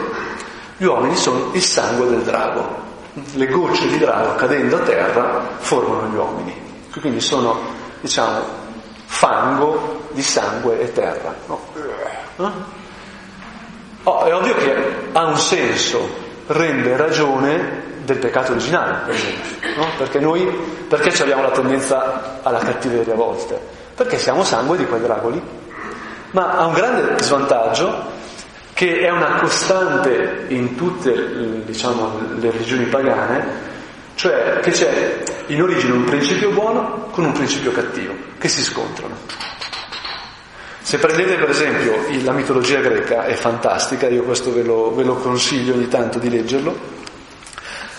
C: Gli uomini sono il sangue del drago. Le gocce di drago cadendo a terra formano gli uomini. Quindi sono, diciamo, fango di sangue e terra. No? Oh, è ovvio che ha un senso, rende ragione del peccato originale, per esempio. No? Perché noi, perché abbiamo la tendenza alla cattiveria a volte? Perché siamo sangue di quel drago lì ma ha un grande svantaggio che è una costante in tutte diciamo, le religioni pagane, cioè che c'è in origine un principio buono con un principio cattivo, che si scontrano. Se prendete per esempio la mitologia greca, è fantastica, io questo ve lo, ve lo consiglio ogni tanto di leggerlo,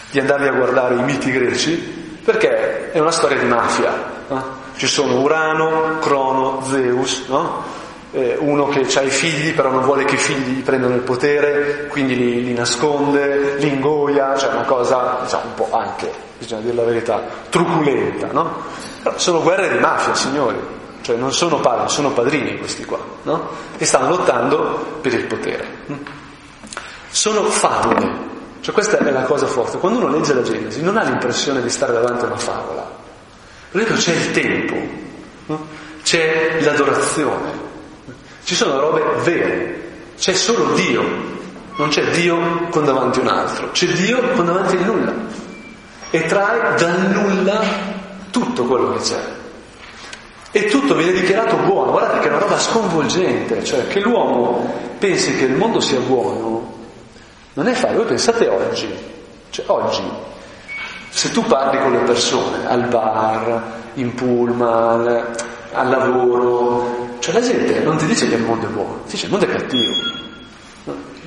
C: di andarvi a guardare i miti greci, perché è una storia di mafia. No? Ci sono Urano, Crono, Zeus, no? eh, uno che ha i figli però non vuole che i figli gli prendano il potere, quindi li, li nasconde, li ingoia, cioè una cosa diciamo, un po' anche, bisogna dire la verità, truculenta, no? Però sono guerre di mafia, signori, cioè non sono padri, sono padrini questi qua, no? E stanno lottando per il potere. Sono favole, cioè questa è la cosa forte. Quando uno legge la Genesi non ha l'impressione di stare davanti a una favola, perché c'è il tempo, no? c'è l'adorazione, ci sono robe vere, c'è solo Dio, non c'è Dio con davanti un altro, c'è Dio con davanti il nulla e trae dal nulla tutto quello che c'è. E tutto viene dichiarato buono, guardate che è una roba sconvolgente, cioè che l'uomo pensi che il mondo sia buono, non è facile, voi pensate oggi, cioè oggi, se tu parli con le persone al bar, in pullman, al lavoro, cioè la gente non ti dice che il mondo è buono, ti dice che il mondo è cattivo.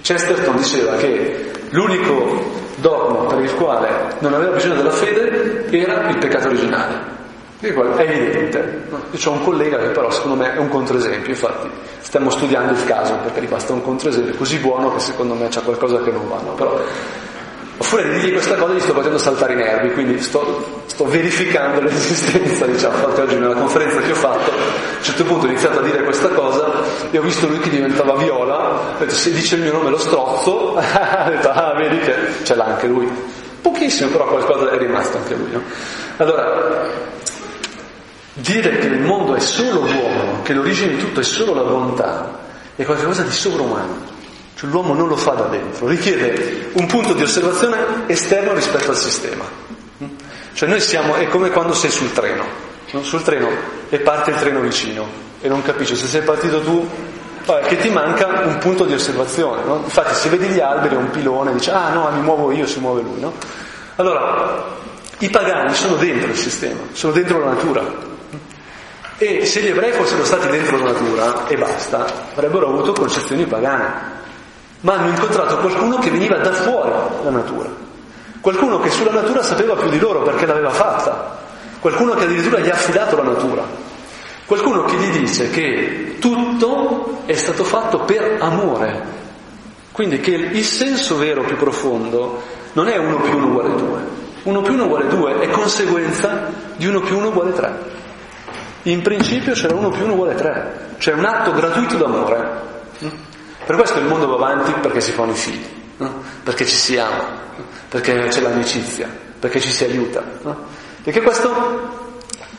C: Chesterton diceva che l'unico dogma per il quale non aveva bisogno della fede era il peccato originale. È evidente. Io ho un collega che però secondo me è un controesempio, infatti stiamo studiando il caso perché gli basta un controesempio così buono che secondo me c'è qualcosa che non va. No? Però Oppure di questa cosa gli sto facendo saltare i nervi, quindi sto, sto verificando l'esistenza, diciamo, infatti oggi nella conferenza che ho fatto, a un certo punto ho iniziato a dire questa cosa e ho visto lui che diventava viola, ho detto se dice il mio nome lo strozzo, ho detto ah vedi che ce l'ha anche lui. Pochissimo, però qualcosa è rimasto anche lui. No? Allora, dire che il mondo è solo buono, che l'origine di tutto è solo la volontà, è qualcosa di sovrumano. Cioè l'uomo non lo fa da dentro, richiede un punto di osservazione esterno rispetto al sistema. Cioè noi siamo, è come quando sei sul treno, no? sul treno e parte il treno vicino e non capisci se sei partito tu, vabbè, che ti manca un punto di osservazione. No? Infatti se vedi gli alberi, un pilone, dici ah no, mi muovo io, si muove lui. No? Allora, i pagani sono dentro il sistema, sono dentro la natura. E se gli ebrei fossero stati dentro la natura e basta, avrebbero avuto concezioni pagane. Ma hanno incontrato qualcuno che veniva da fuori la natura, qualcuno che sulla natura sapeva più di loro perché l'aveva fatta, qualcuno che addirittura gli ha affidato la natura, qualcuno che gli dice che tutto è stato fatto per amore, quindi che il senso vero più profondo non è uno più uno uguale due, uno più uno uguale due è conseguenza di uno più uno uguale tre. In principio c'era uno più uno uguale tre, cioè un atto gratuito d'amore. Per questo il mondo va avanti perché si fanno i figli, perché ci si ama, perché c'è l'amicizia, perché ci si aiuta. Perché questo,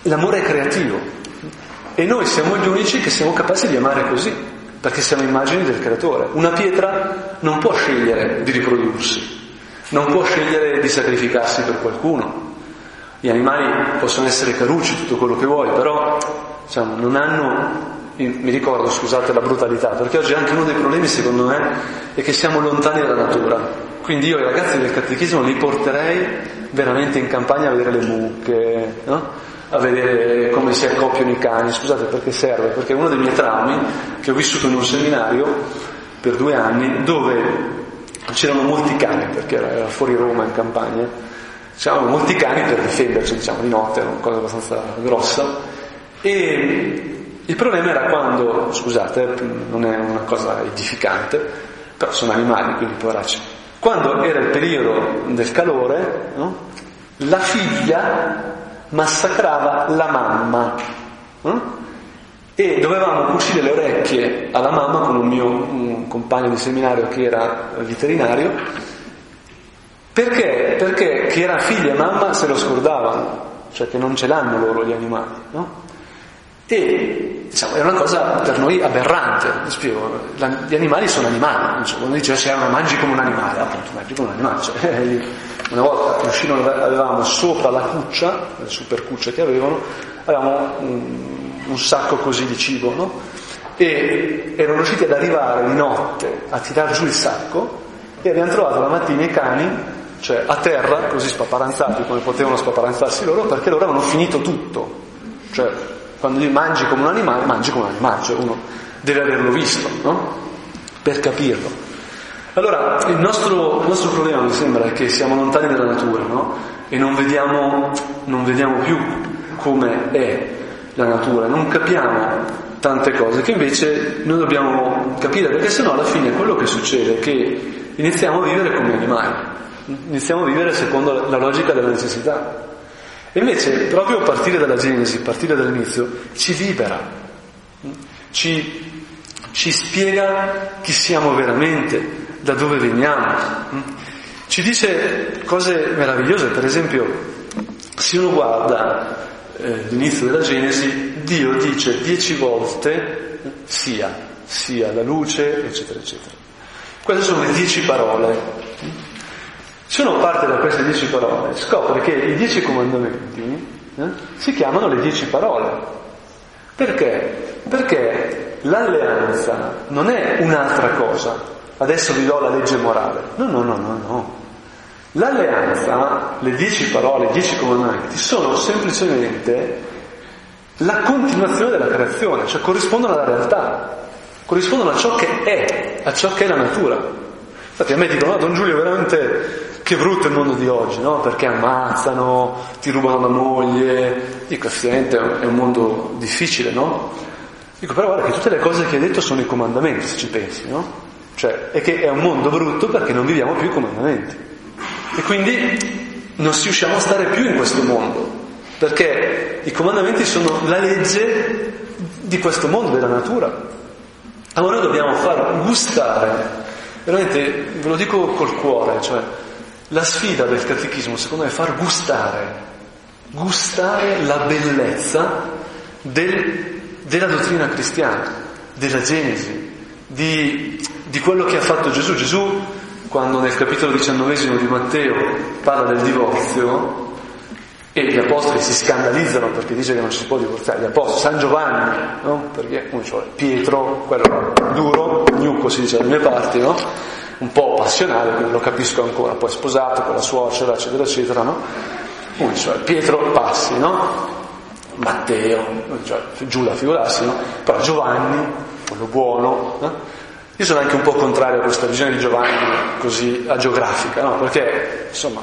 C: l'amore è creativo e noi siamo gli unici che siamo capaci di amare così, perché siamo immagini del creatore. Una pietra non può scegliere di riprodursi, non può scegliere di sacrificarsi per qualcuno. Gli animali possono essere carucci, tutto quello che vuoi, però diciamo, non hanno mi ricordo, scusate la brutalità, perché oggi anche uno dei problemi secondo me è che siamo lontani dalla natura. Quindi io i ragazzi del catechismo li porterei veramente in campagna a vedere le mucche, no? a vedere come si accoppiano i cani. Scusate perché serve? Perché uno dei miei traumi che ho vissuto in un seminario per due anni dove c'erano molti cani, perché era fuori Roma in campagna, c'erano molti cani per difenderci, diciamo, di notte, era una cosa abbastanza grossa. E il problema era quando, scusate, non è una cosa edificante, però sono animali, quindi poveracci. Quando era il periodo del calore, no? la figlia massacrava la mamma. No? E dovevamo cucire le orecchie alla mamma con un mio un compagno di seminario che era veterinario, perché? Perché chi era figlia e mamma se lo scordavano, cioè che non ce l'hanno loro gli animali, no? E diciamo, è una cosa per noi aberrante, spiego, la, gli animali sono animali, insomma, quando dice se ah, mangi come un animale, appunto mangi come un animale, cioè, una volta che uscino avevamo sopra la cuccia, le super cucce che avevano, avevamo un, un sacco così di cibo, no? E erano riusciti ad arrivare di notte a tirare giù il sacco e abbiamo trovato la mattina i cani, cioè a terra, così spaparanzati come potevano spaparanzarsi loro, perché loro avevano finito tutto. Cioè, quando mangi come un animale, mangi come un animale, cioè uno deve averlo visto, no? Per capirlo. Allora, il nostro, il nostro problema mi sembra è che siamo lontani dalla natura, no? E non vediamo, non vediamo più come è la natura, non capiamo tante cose che invece noi dobbiamo capire, perché sennò alla fine quello che succede è che iniziamo a vivere come animali, iniziamo a vivere secondo la logica della necessità. E invece, proprio partire dalla Genesi, partire dall'inizio, ci libera, ci, ci spiega chi siamo veramente, da dove veniamo. Ci dice cose meravigliose, per esempio, se uno guarda eh, l'inizio della Genesi, Dio dice dieci volte sia, sia la luce, eccetera, eccetera. Queste sono le dieci parole se uno parte da queste dieci parole, scopre che i dieci comandamenti eh, si chiamano le dieci parole. Perché? Perché l'alleanza non è un'altra cosa. Adesso vi do la legge morale. No, no, no, no, no. L'alleanza, le dieci parole, i dieci comandamenti, sono semplicemente la continuazione della creazione, cioè corrispondono alla realtà, corrispondono a ciò che è, a ciò che è la natura. Infatti a me dicono, no, Don Giulio veramente che brutto il mondo di oggi, no? Perché ammazzano, ti rubano la moglie. Dico, effettivamente è un mondo difficile, no? Dico, però guarda che tutte le cose che hai detto sono i comandamenti, se ci pensi, no? Cioè, è che è un mondo brutto perché non viviamo più i comandamenti. E quindi non riusciamo a stare più in questo mondo, perché i comandamenti sono la legge di questo mondo, della natura. Allora noi dobbiamo far gustare, veramente ve lo dico col cuore, cioè la sfida del catechismo, secondo me, è far gustare, gustare la bellezza del, della dottrina cristiana, della Genesi, di, di quello che ha fatto Gesù. Gesù, quando nel capitolo diciannovesimo di Matteo parla del divorzio, e gli apostoli si scandalizzano perché dice che non si può divorziare, gli apostoli, San Giovanni, no? Perché come cioè, Pietro, quello duro, gnucco si dice dalle mie parti, no? Un po' passionale, quindi lo capisco ancora, poi sposato con la suocera, eccetera, eccetera, no? Uno cioè, Pietro passi, no? Matteo, cioè, Giuda figurarsi, no? Però Giovanni, quello buono, no? Io sono anche un po' contrario a questa visione di Giovanni così agiografica, no? Perché, insomma,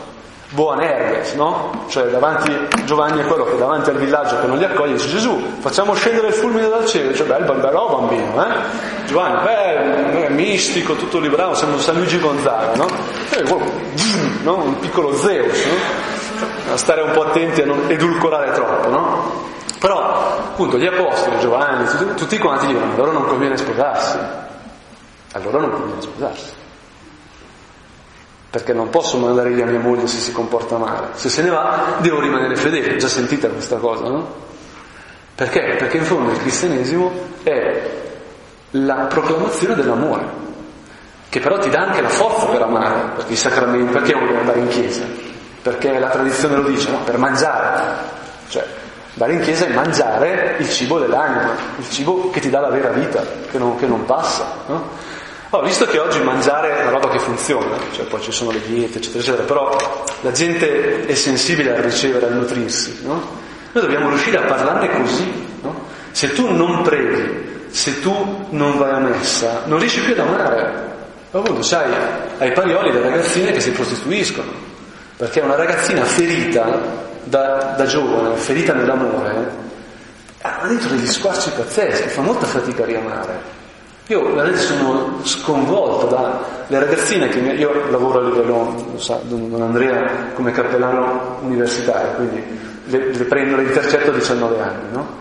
C: Boanerges, no? Cioè davanti, Giovanni è quello che davanti al villaggio che non li accoglie dice Gesù, facciamo scendere il fulmine dal cielo, cioè bel bambino, bambino, eh? Giovanni, beh, mistico, tutto liberato, sembra San Luigi Gonzaga, no? E, no? Un piccolo Zeus, no? Cioè, stare un po' attenti a non edulcorare troppo, no? Però, appunto, gli apostoli, Giovanni, tutti, tutti quanti dicono, allora non conviene sposarsi. Allora non conviene sposarsi perché non posso mandare via mia moglie se si comporta male. Se se ne va devo rimanere fedele, già sentita questa cosa, no? Perché? Perché in fondo il cristianesimo è la proclamazione dell'amore, che però ti dà anche la forza per amare, perché i sacramenti, perché devi andare in chiesa? Perché la tradizione lo dice, no? Per mangiare. Cioè, andare in chiesa è mangiare il cibo dell'anima, il cibo che ti dà la vera vita, che non, che non passa. No? Allora, visto che oggi mangiare è una roba che funziona, cioè poi ci sono le diete, eccetera, eccetera, però la gente è sensibile a ricevere, a nutrirsi, no? Noi dobbiamo riuscire a parlarne così, no? Se tu non preghi, se tu non vai a messa, non riesci più ad amare. Appunto, sai, ai parioli le ragazzine che si prostituiscono, perché una ragazzina ferita da, da giovane, ferita nell'amore, ha dentro degli squarci pazzeschi, fa molta fatica a riamare. Io veramente sono sconvolto dalle ragazzine che mi, io lavoro a livello, lo sa, don Andrea come cappellano universitario, quindi le, le prendo, le intercetto a 19 anni, no?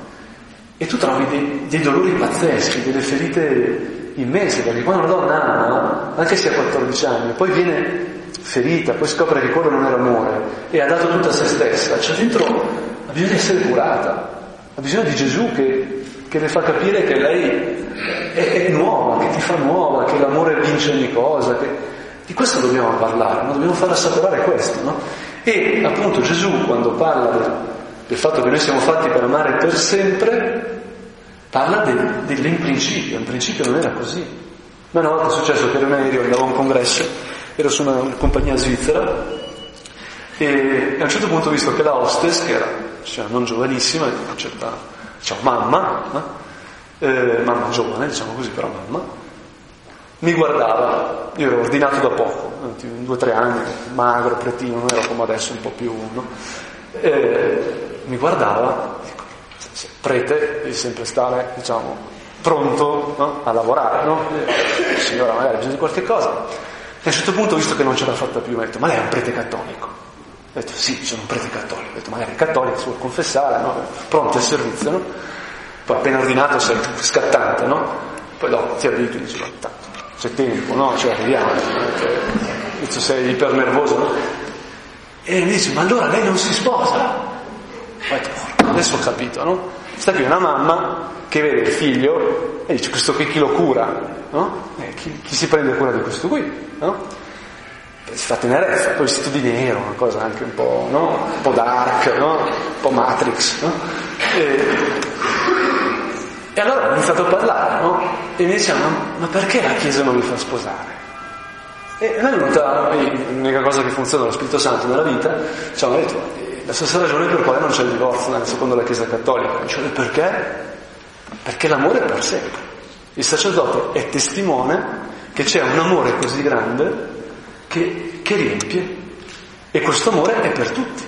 C: E tu trovi dei, dei, dolori pazzeschi, delle ferite immense, perché quando una donna ama, anche se ha 14 anni, poi viene ferita, poi scopre che quello non era amore e ha dato tutta se stessa, c'è dentro ha bisogno di essere curata, ha bisogno di Gesù che, che le fa capire che lei è, è, nuova, che ti fa nuova, che l'amore vince ogni cosa, che... di questo dobbiamo parlare, no? dobbiamo far assaporare questo, no? E appunto Gesù quando parla del, del fatto che noi siamo fatti per amare per sempre, parla del, del principio, in principio non era così. Ma una volta è successo che ero in aereo, andavo a un congresso, ero su una compagnia svizzera e a un certo punto ho visto che la hostess, che era cioè, non giovanissima, una certa diciamo, mamma, eh, mamma giovane, diciamo così, però mamma, mi guardava, io ero ordinato da poco, due o tre anni, magro, pretino, non ero come adesso un po' più, no? eh, mi guardava, dico, prete devi sempre stare, diciamo, pronto no? a lavorare, no? Eh, signora magari ha di qualche cosa. E a un certo punto, visto che non ce l'ha fatta più, mi ha detto, ma lei è un prete cattolico? Ho detto, sì, sono un prete cattolico. Ho detto, magari cattolico, si vuole confessare, no? Pronto al servizio, no? Poi appena ordinato sei scattante, no? Poi dopo ti abitui, dici, tanto, c'è tempo, no? Cioè, arriviamo, cioè, sei iper nervoso, no? E mi dice, ma allora lei non si sposa? adesso ho capito, no? Sta qui una mamma che vede il figlio e dice, questo qui chi lo cura? No? Eh, chi, chi, si prende cura di questo qui? No? Si fa tenerezza, poi vestito di nero, una cosa anche un po', no? un po dark, no? un po' Matrix. No? E, e, allora ho iniziato a parlare? E mi diceva, ma, perché la Chiesa non mi fa sposare? E è venuta l'unica cosa che funziona lo Spirito Santo nella vita, ci hanno detto, la stessa ragione per quale non c'è il divorzio secondo la Chiesa Cattolica. Cioè, perché? Perché l'amore è per sempre. Il sacerdote è testimone che c'è un amore così grande che, che riempie. E questo amore è per tutti.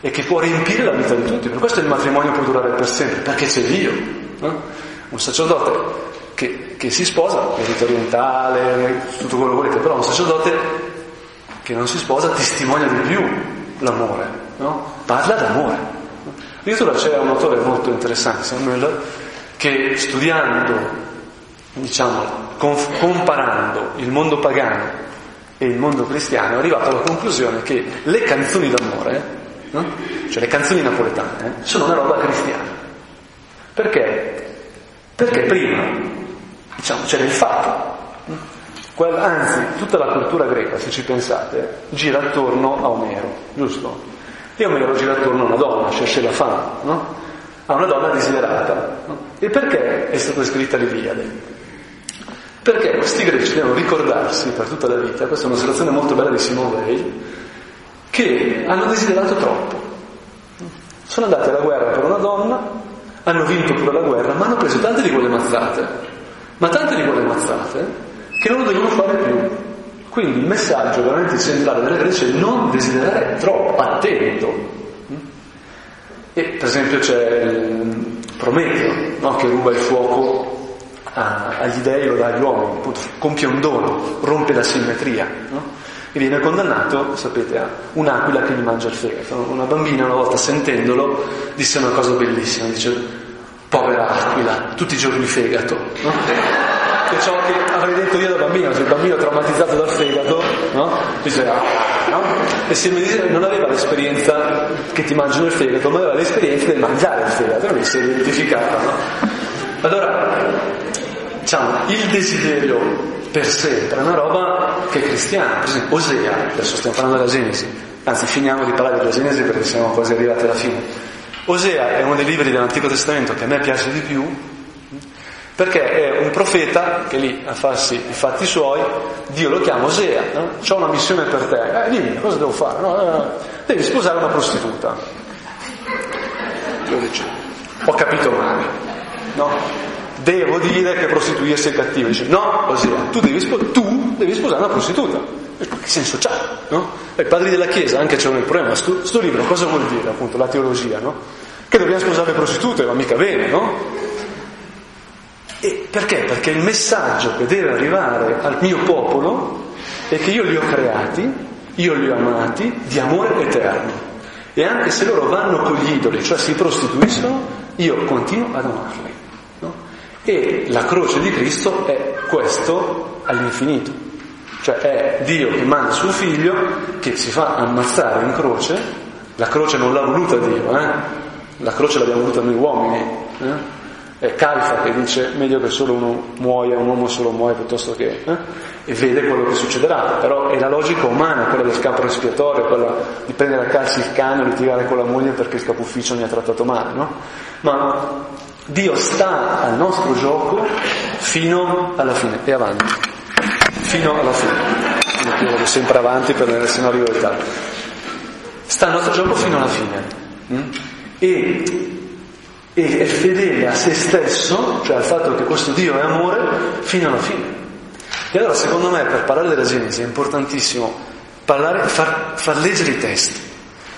C: E che può riempire la vita di tutti. Per questo il matrimonio può durare per sempre, perché c'è Dio. No? Un sacerdote che, che si sposa, è rito orientale, tutto quello che volete, però un sacerdote che non si sposa testimonia di più l'amore, no? parla d'amore. Addirittura c'è un autore molto interessante, Samuel, che studiando, diciamo, comparando il mondo pagano e il mondo cristiano, è arrivato alla conclusione che le canzoni d'amore, no? cioè le canzoni napoletane, sono una roba cristiana. Perché? Perché prima diciamo, c'era il fatto. Anzi, tutta la cultura greca, se ci pensate, gira attorno a Omero, giusto? E Omero gira attorno a una donna, cioè la fama, no? A una donna desiderata. No? E perché è stata scritta l'Iliade? Perché questi greci devono ricordarsi per tutta la vita, questa è una situazione molto bella di Simone Weil, che hanno desiderato troppo. Sono andati alla guerra per una donna, hanno vinto pure la guerra, ma hanno preso tante di quelle mazzate ma tante di quelle mazzate che non lo devono fare più. Quindi il messaggio veramente centrale della Grecia è non desiderare troppo, attento. E per esempio c'è Prometeo no? che ruba il fuoco a, agli dei o dagli uomini, appunto, compie un dono, rompe la simmetria. No? E viene condannato, sapete, a un'aquila che gli mangia il fegato. Una bambina una volta sentendolo disse una cosa bellissima, dice povera aquila, tutti i giorni fegato. No? Che ciò che avrei detto io da bambino, se il bambino traumatizzato dal fegato, no? Diceva, no? E se mi dice non aveva l'esperienza che ti mangiano il fegato, ma aveva l'esperienza del mangiare il fegato, non mi si è identificata, no? Allora, diciamo, il desiderio per sempre è una roba che è cristiana. Per esempio, Osea, adesso stiamo parlando della Genesi, anzi finiamo di parlare della Genesi perché siamo quasi arrivati alla fine. Osea è uno dei libri dell'Antico Testamento che a me piace di più, perché è un profeta che lì a farsi i fatti suoi, Dio lo chiama Osea, no? ho una missione per te, eh, dimmi cosa devo fare? No, no. Devi sposare una prostituta. Ho capito male, no? Devo dire che prostituirsi è cattivo. Dice, no, Osea, tu devi, spos- tu devi sposare una prostituta. Che senso c'ha? No? I padri della Chiesa anche c'erano il problema, sto, sto libro cosa vuol dire appunto la teologia, no? Che dobbiamo sposare le prostitute, va mica bene, no? E perché? Perché il messaggio che deve arrivare al mio popolo è che io li ho creati, io li ho amati di amore eterno. E anche se loro vanno con gli idoli, cioè si prostituiscono, io continuo ad amarli. E la croce di Cristo è questo all'infinito. Cioè è Dio che manda suo figlio, che si fa ammazzare in croce, la croce non l'ha voluta Dio, eh? la croce l'abbiamo voluta noi uomini. Eh? È Caifa che dice meglio che solo uno muoia, un uomo solo muoia piuttosto che... Eh? E vede quello che succederà, però è la logica umana, quella del campo espiatorio, quella di prendere a calci il cane e litigare con la moglie perché il capo ufficio mi ha trattato male, no? Ma Dio sta al nostro gioco fino alla fine, e avanti, fino alla fine. Io vado sempre avanti per se no arrivo in. Sta al nostro gioco fino alla fine. Mm? E e è fedele a se stesso, cioè al fatto che questo Dio è amore, fino alla fine. E allora secondo me per parlare della Genesi è importantissimo parlare, far, far leggere i testi,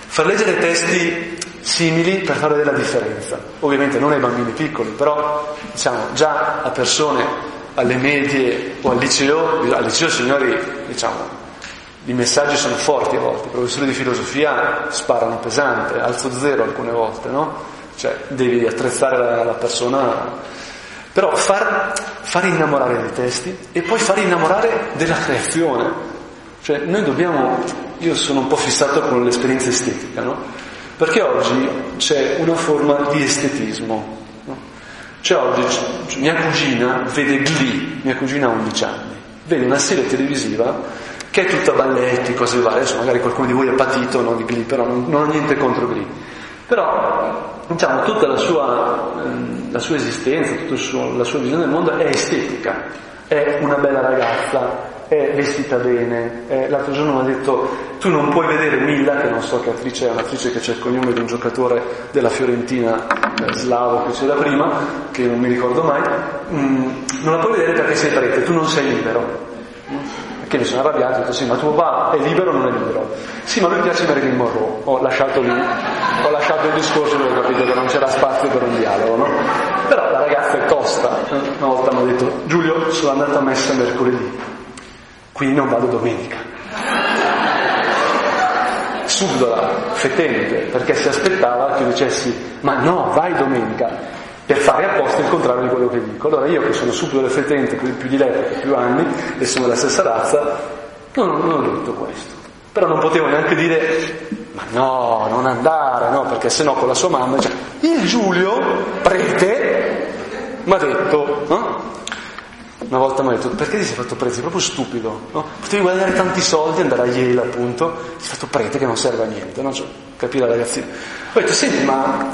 C: far leggere testi simili per fare della differenza. Ovviamente non ai bambini piccoli, però diciamo già a persone alle medie o al liceo, al liceo signori diciamo i messaggi sono forti a volte, i professori di filosofia sparano pesante, alzo zero alcune volte, no? cioè devi attrezzare la, la persona, però far, far innamorare dei testi e poi far innamorare della creazione. Cioè noi dobbiamo, io sono un po' fissato con l'esperienza estetica, no? Perché oggi c'è una forma di estetismo. Cioè oggi mia cugina vede Glee, mia cugina ha 11 anni, vede una serie televisiva che è tutta balletti, cose varie, adesso magari qualcuno di voi è patito no, di Glee, però non, non ho niente contro Glee. Però diciamo, tutta la sua, ehm, la sua esistenza, tutta la sua visione del mondo è estetica, è una bella ragazza, è vestita bene. È, l'altro giorno mi ha detto, tu non puoi vedere Milla, che non so che attrice è, un'attrice che c'è il cognome di un giocatore della Fiorentina eh, slavo che c'era prima, che non mi ricordo mai, mm, non la puoi vedere perché sei prete, tu non sei libero. Che mi sono arrabbiato, ho detto sì, ma tuo papà è libero o non è libero? Sì, ma lui piace Marilyn Monroe. Ho lasciato lì, ho lasciato il discorso perché ho capito che non c'era spazio per un dialogo, no? Però la ragazza è tosta. Una volta mi ha detto, Giulio, sono andato a messa mercoledì, quindi non vado domenica. Subdola, fetente, perché si aspettava che io dicessi, ma no, vai domenica per fare apposta il contrario di quello che dico. Allora io che sono subito fetente, più di lei più anni e sono della stessa razza, non, non ho detto questo. Però non potevo neanche dire, ma no, non andare, no, perché sennò con la sua mamma, cioè, il Giulio, prete, mi ha detto, no? Una volta mi ha detto, perché ti sei fatto prete? Sei proprio stupido, no? Potevi guadagnare tanti soldi, andare a Yale appunto, ti sei fatto prete che non serve a niente, no? Cioè, capì la ragazzina? Ho detto, senti, ma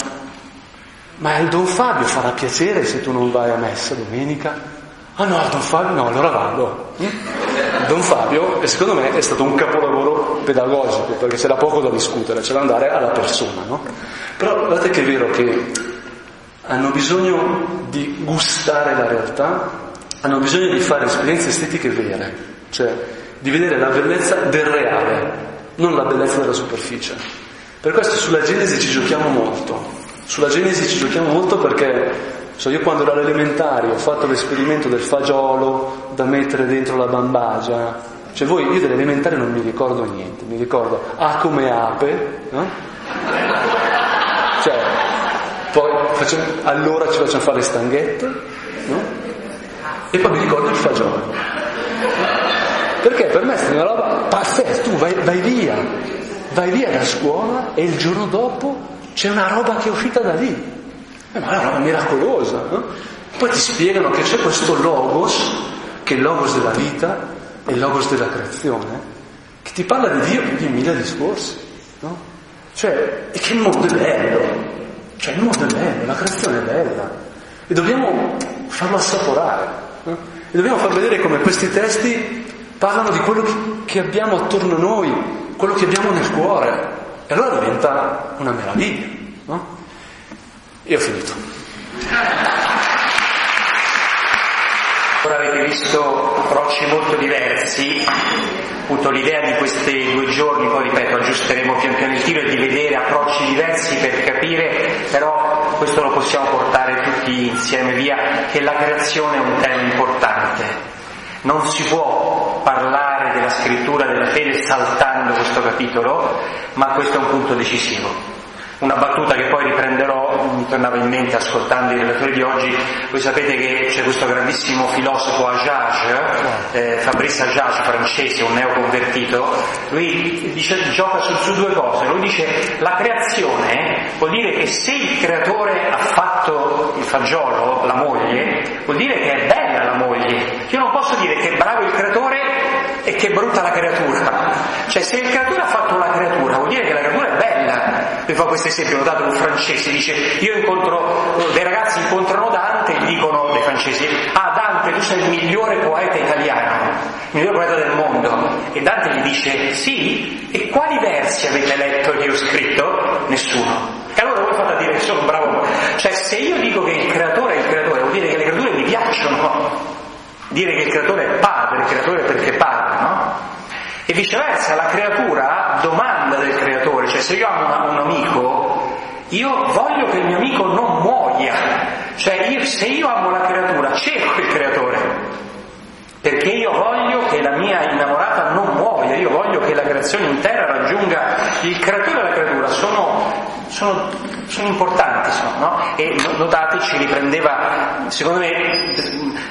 C: ma al Don Fabio farà piacere se tu non vai a messa domenica? Ah no, al Don Fabio no, allora vado. Mm? Don Fabio, secondo me, è stato un capolavoro pedagogico, perché c'era poco da discutere, c'era andare alla persona, no? Però guardate che è vero che hanno bisogno di gustare la realtà, hanno bisogno di fare esperienze estetiche vere, cioè di vedere la bellezza del reale, non la bellezza della superficie. Per questo sulla Genesi ci giochiamo molto, sulla Genesi ci giochiamo molto perché so, io quando ero all'elementare ho fatto l'esperimento del fagiolo da mettere dentro la bambagia. Cioè voi, io dell'elementare non mi ricordo niente, mi ricordo A come ape, no? Cioè, poi facciamo, allora ci facciamo fare stanghette? E poi mi ricordo il fagiolo. Perché per me è una roba pazzesca, tu vai, vai via, vai via da scuola e il giorno dopo c'è una roba che è uscita da lì. Eh, ma è una roba miracolosa, no? Poi ti spiegano che c'è questo logos, che è il logos della vita, e il logos della creazione, che ti parla di Dio di mille discorsi, no? Cioè, e che mondo è bello, cioè il mondo è bello, la creazione è bella, e dobbiamo farlo assaporare? E dobbiamo far vedere come questi testi parlano di quello che abbiamo attorno a noi, quello che abbiamo nel cuore, e allora diventa una meraviglia, no? Io ho finito.
B: Ora avete visto approcci molto diversi, appunto l'idea di questi due giorni, poi ripeto, aggiusteremo pian piano il tiro, è di vedere approcci diversi per capire, però questo lo possiamo portare tutti insieme via, che la creazione è un tema importante. Non si può parlare della scrittura della fede saltando questo capitolo, ma questo è un punto decisivo. Una battuta che poi riprenderò, mi tornava in mente ascoltando i relatori di oggi, voi sapete che c'è questo grandissimo filosofo Ajage, eh, Fabrice Ajage, francese, un neoconvertito, lui dice, gioca su, su due cose, lui dice la creazione vuol dire che se il creatore ha fatto il fagiolo, la moglie, vuol dire che è bella la moglie. Io non posso dire che è bravo il creatore e che è brutta la creatura. Cioè se il creatore ha fatto una creatura vuol dire che la creatura è bella. Vi fa questo esempio, ho dato un francese, dice io incontro, dei ragazzi incontrano Dante e gli dicono, dei francesi, ah Dante tu sei il migliore poeta italiano, il migliore poeta del mondo. E Dante gli dice sì, e quali versi avete letto che io ho scritto? Nessuno. E allora voi fate a dire sono bravo. Cioè se io dico che il creatore è il creatore, vuol dire che le creature mi piacciono. Dire che il creatore è padre, il creatore perché padre, no? E viceversa, la creatura domanda del creatore, cioè se io amo una, un amico, io voglio che il mio amico non muoia, cioè io, se io amo la creatura, cerco il creatore, perché io voglio che la mia innamorata non muoia, io voglio che la creazione intera raggiunga il creatore e la creatura, sono, sono, importanti, sono, no? E notate ci riprendeva, secondo me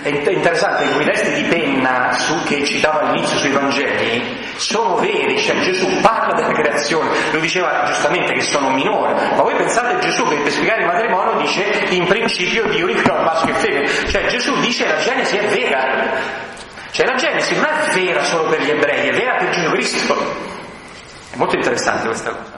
B: è interessante, quei testi di penna su, che citava all'inizio sui Vangeli sono veri, cioè Gesù parla della creazione, lo diceva giustamente che sono minore, ma voi pensate a Gesù che per spiegare il matrimonio dice in principio Dio ricrea maschio e femmina, cioè Gesù dice la Genesi è vera, cioè la Genesi non è vera solo per gli ebrei, è vera per Gesù Cristo. È molto interessante questa cosa.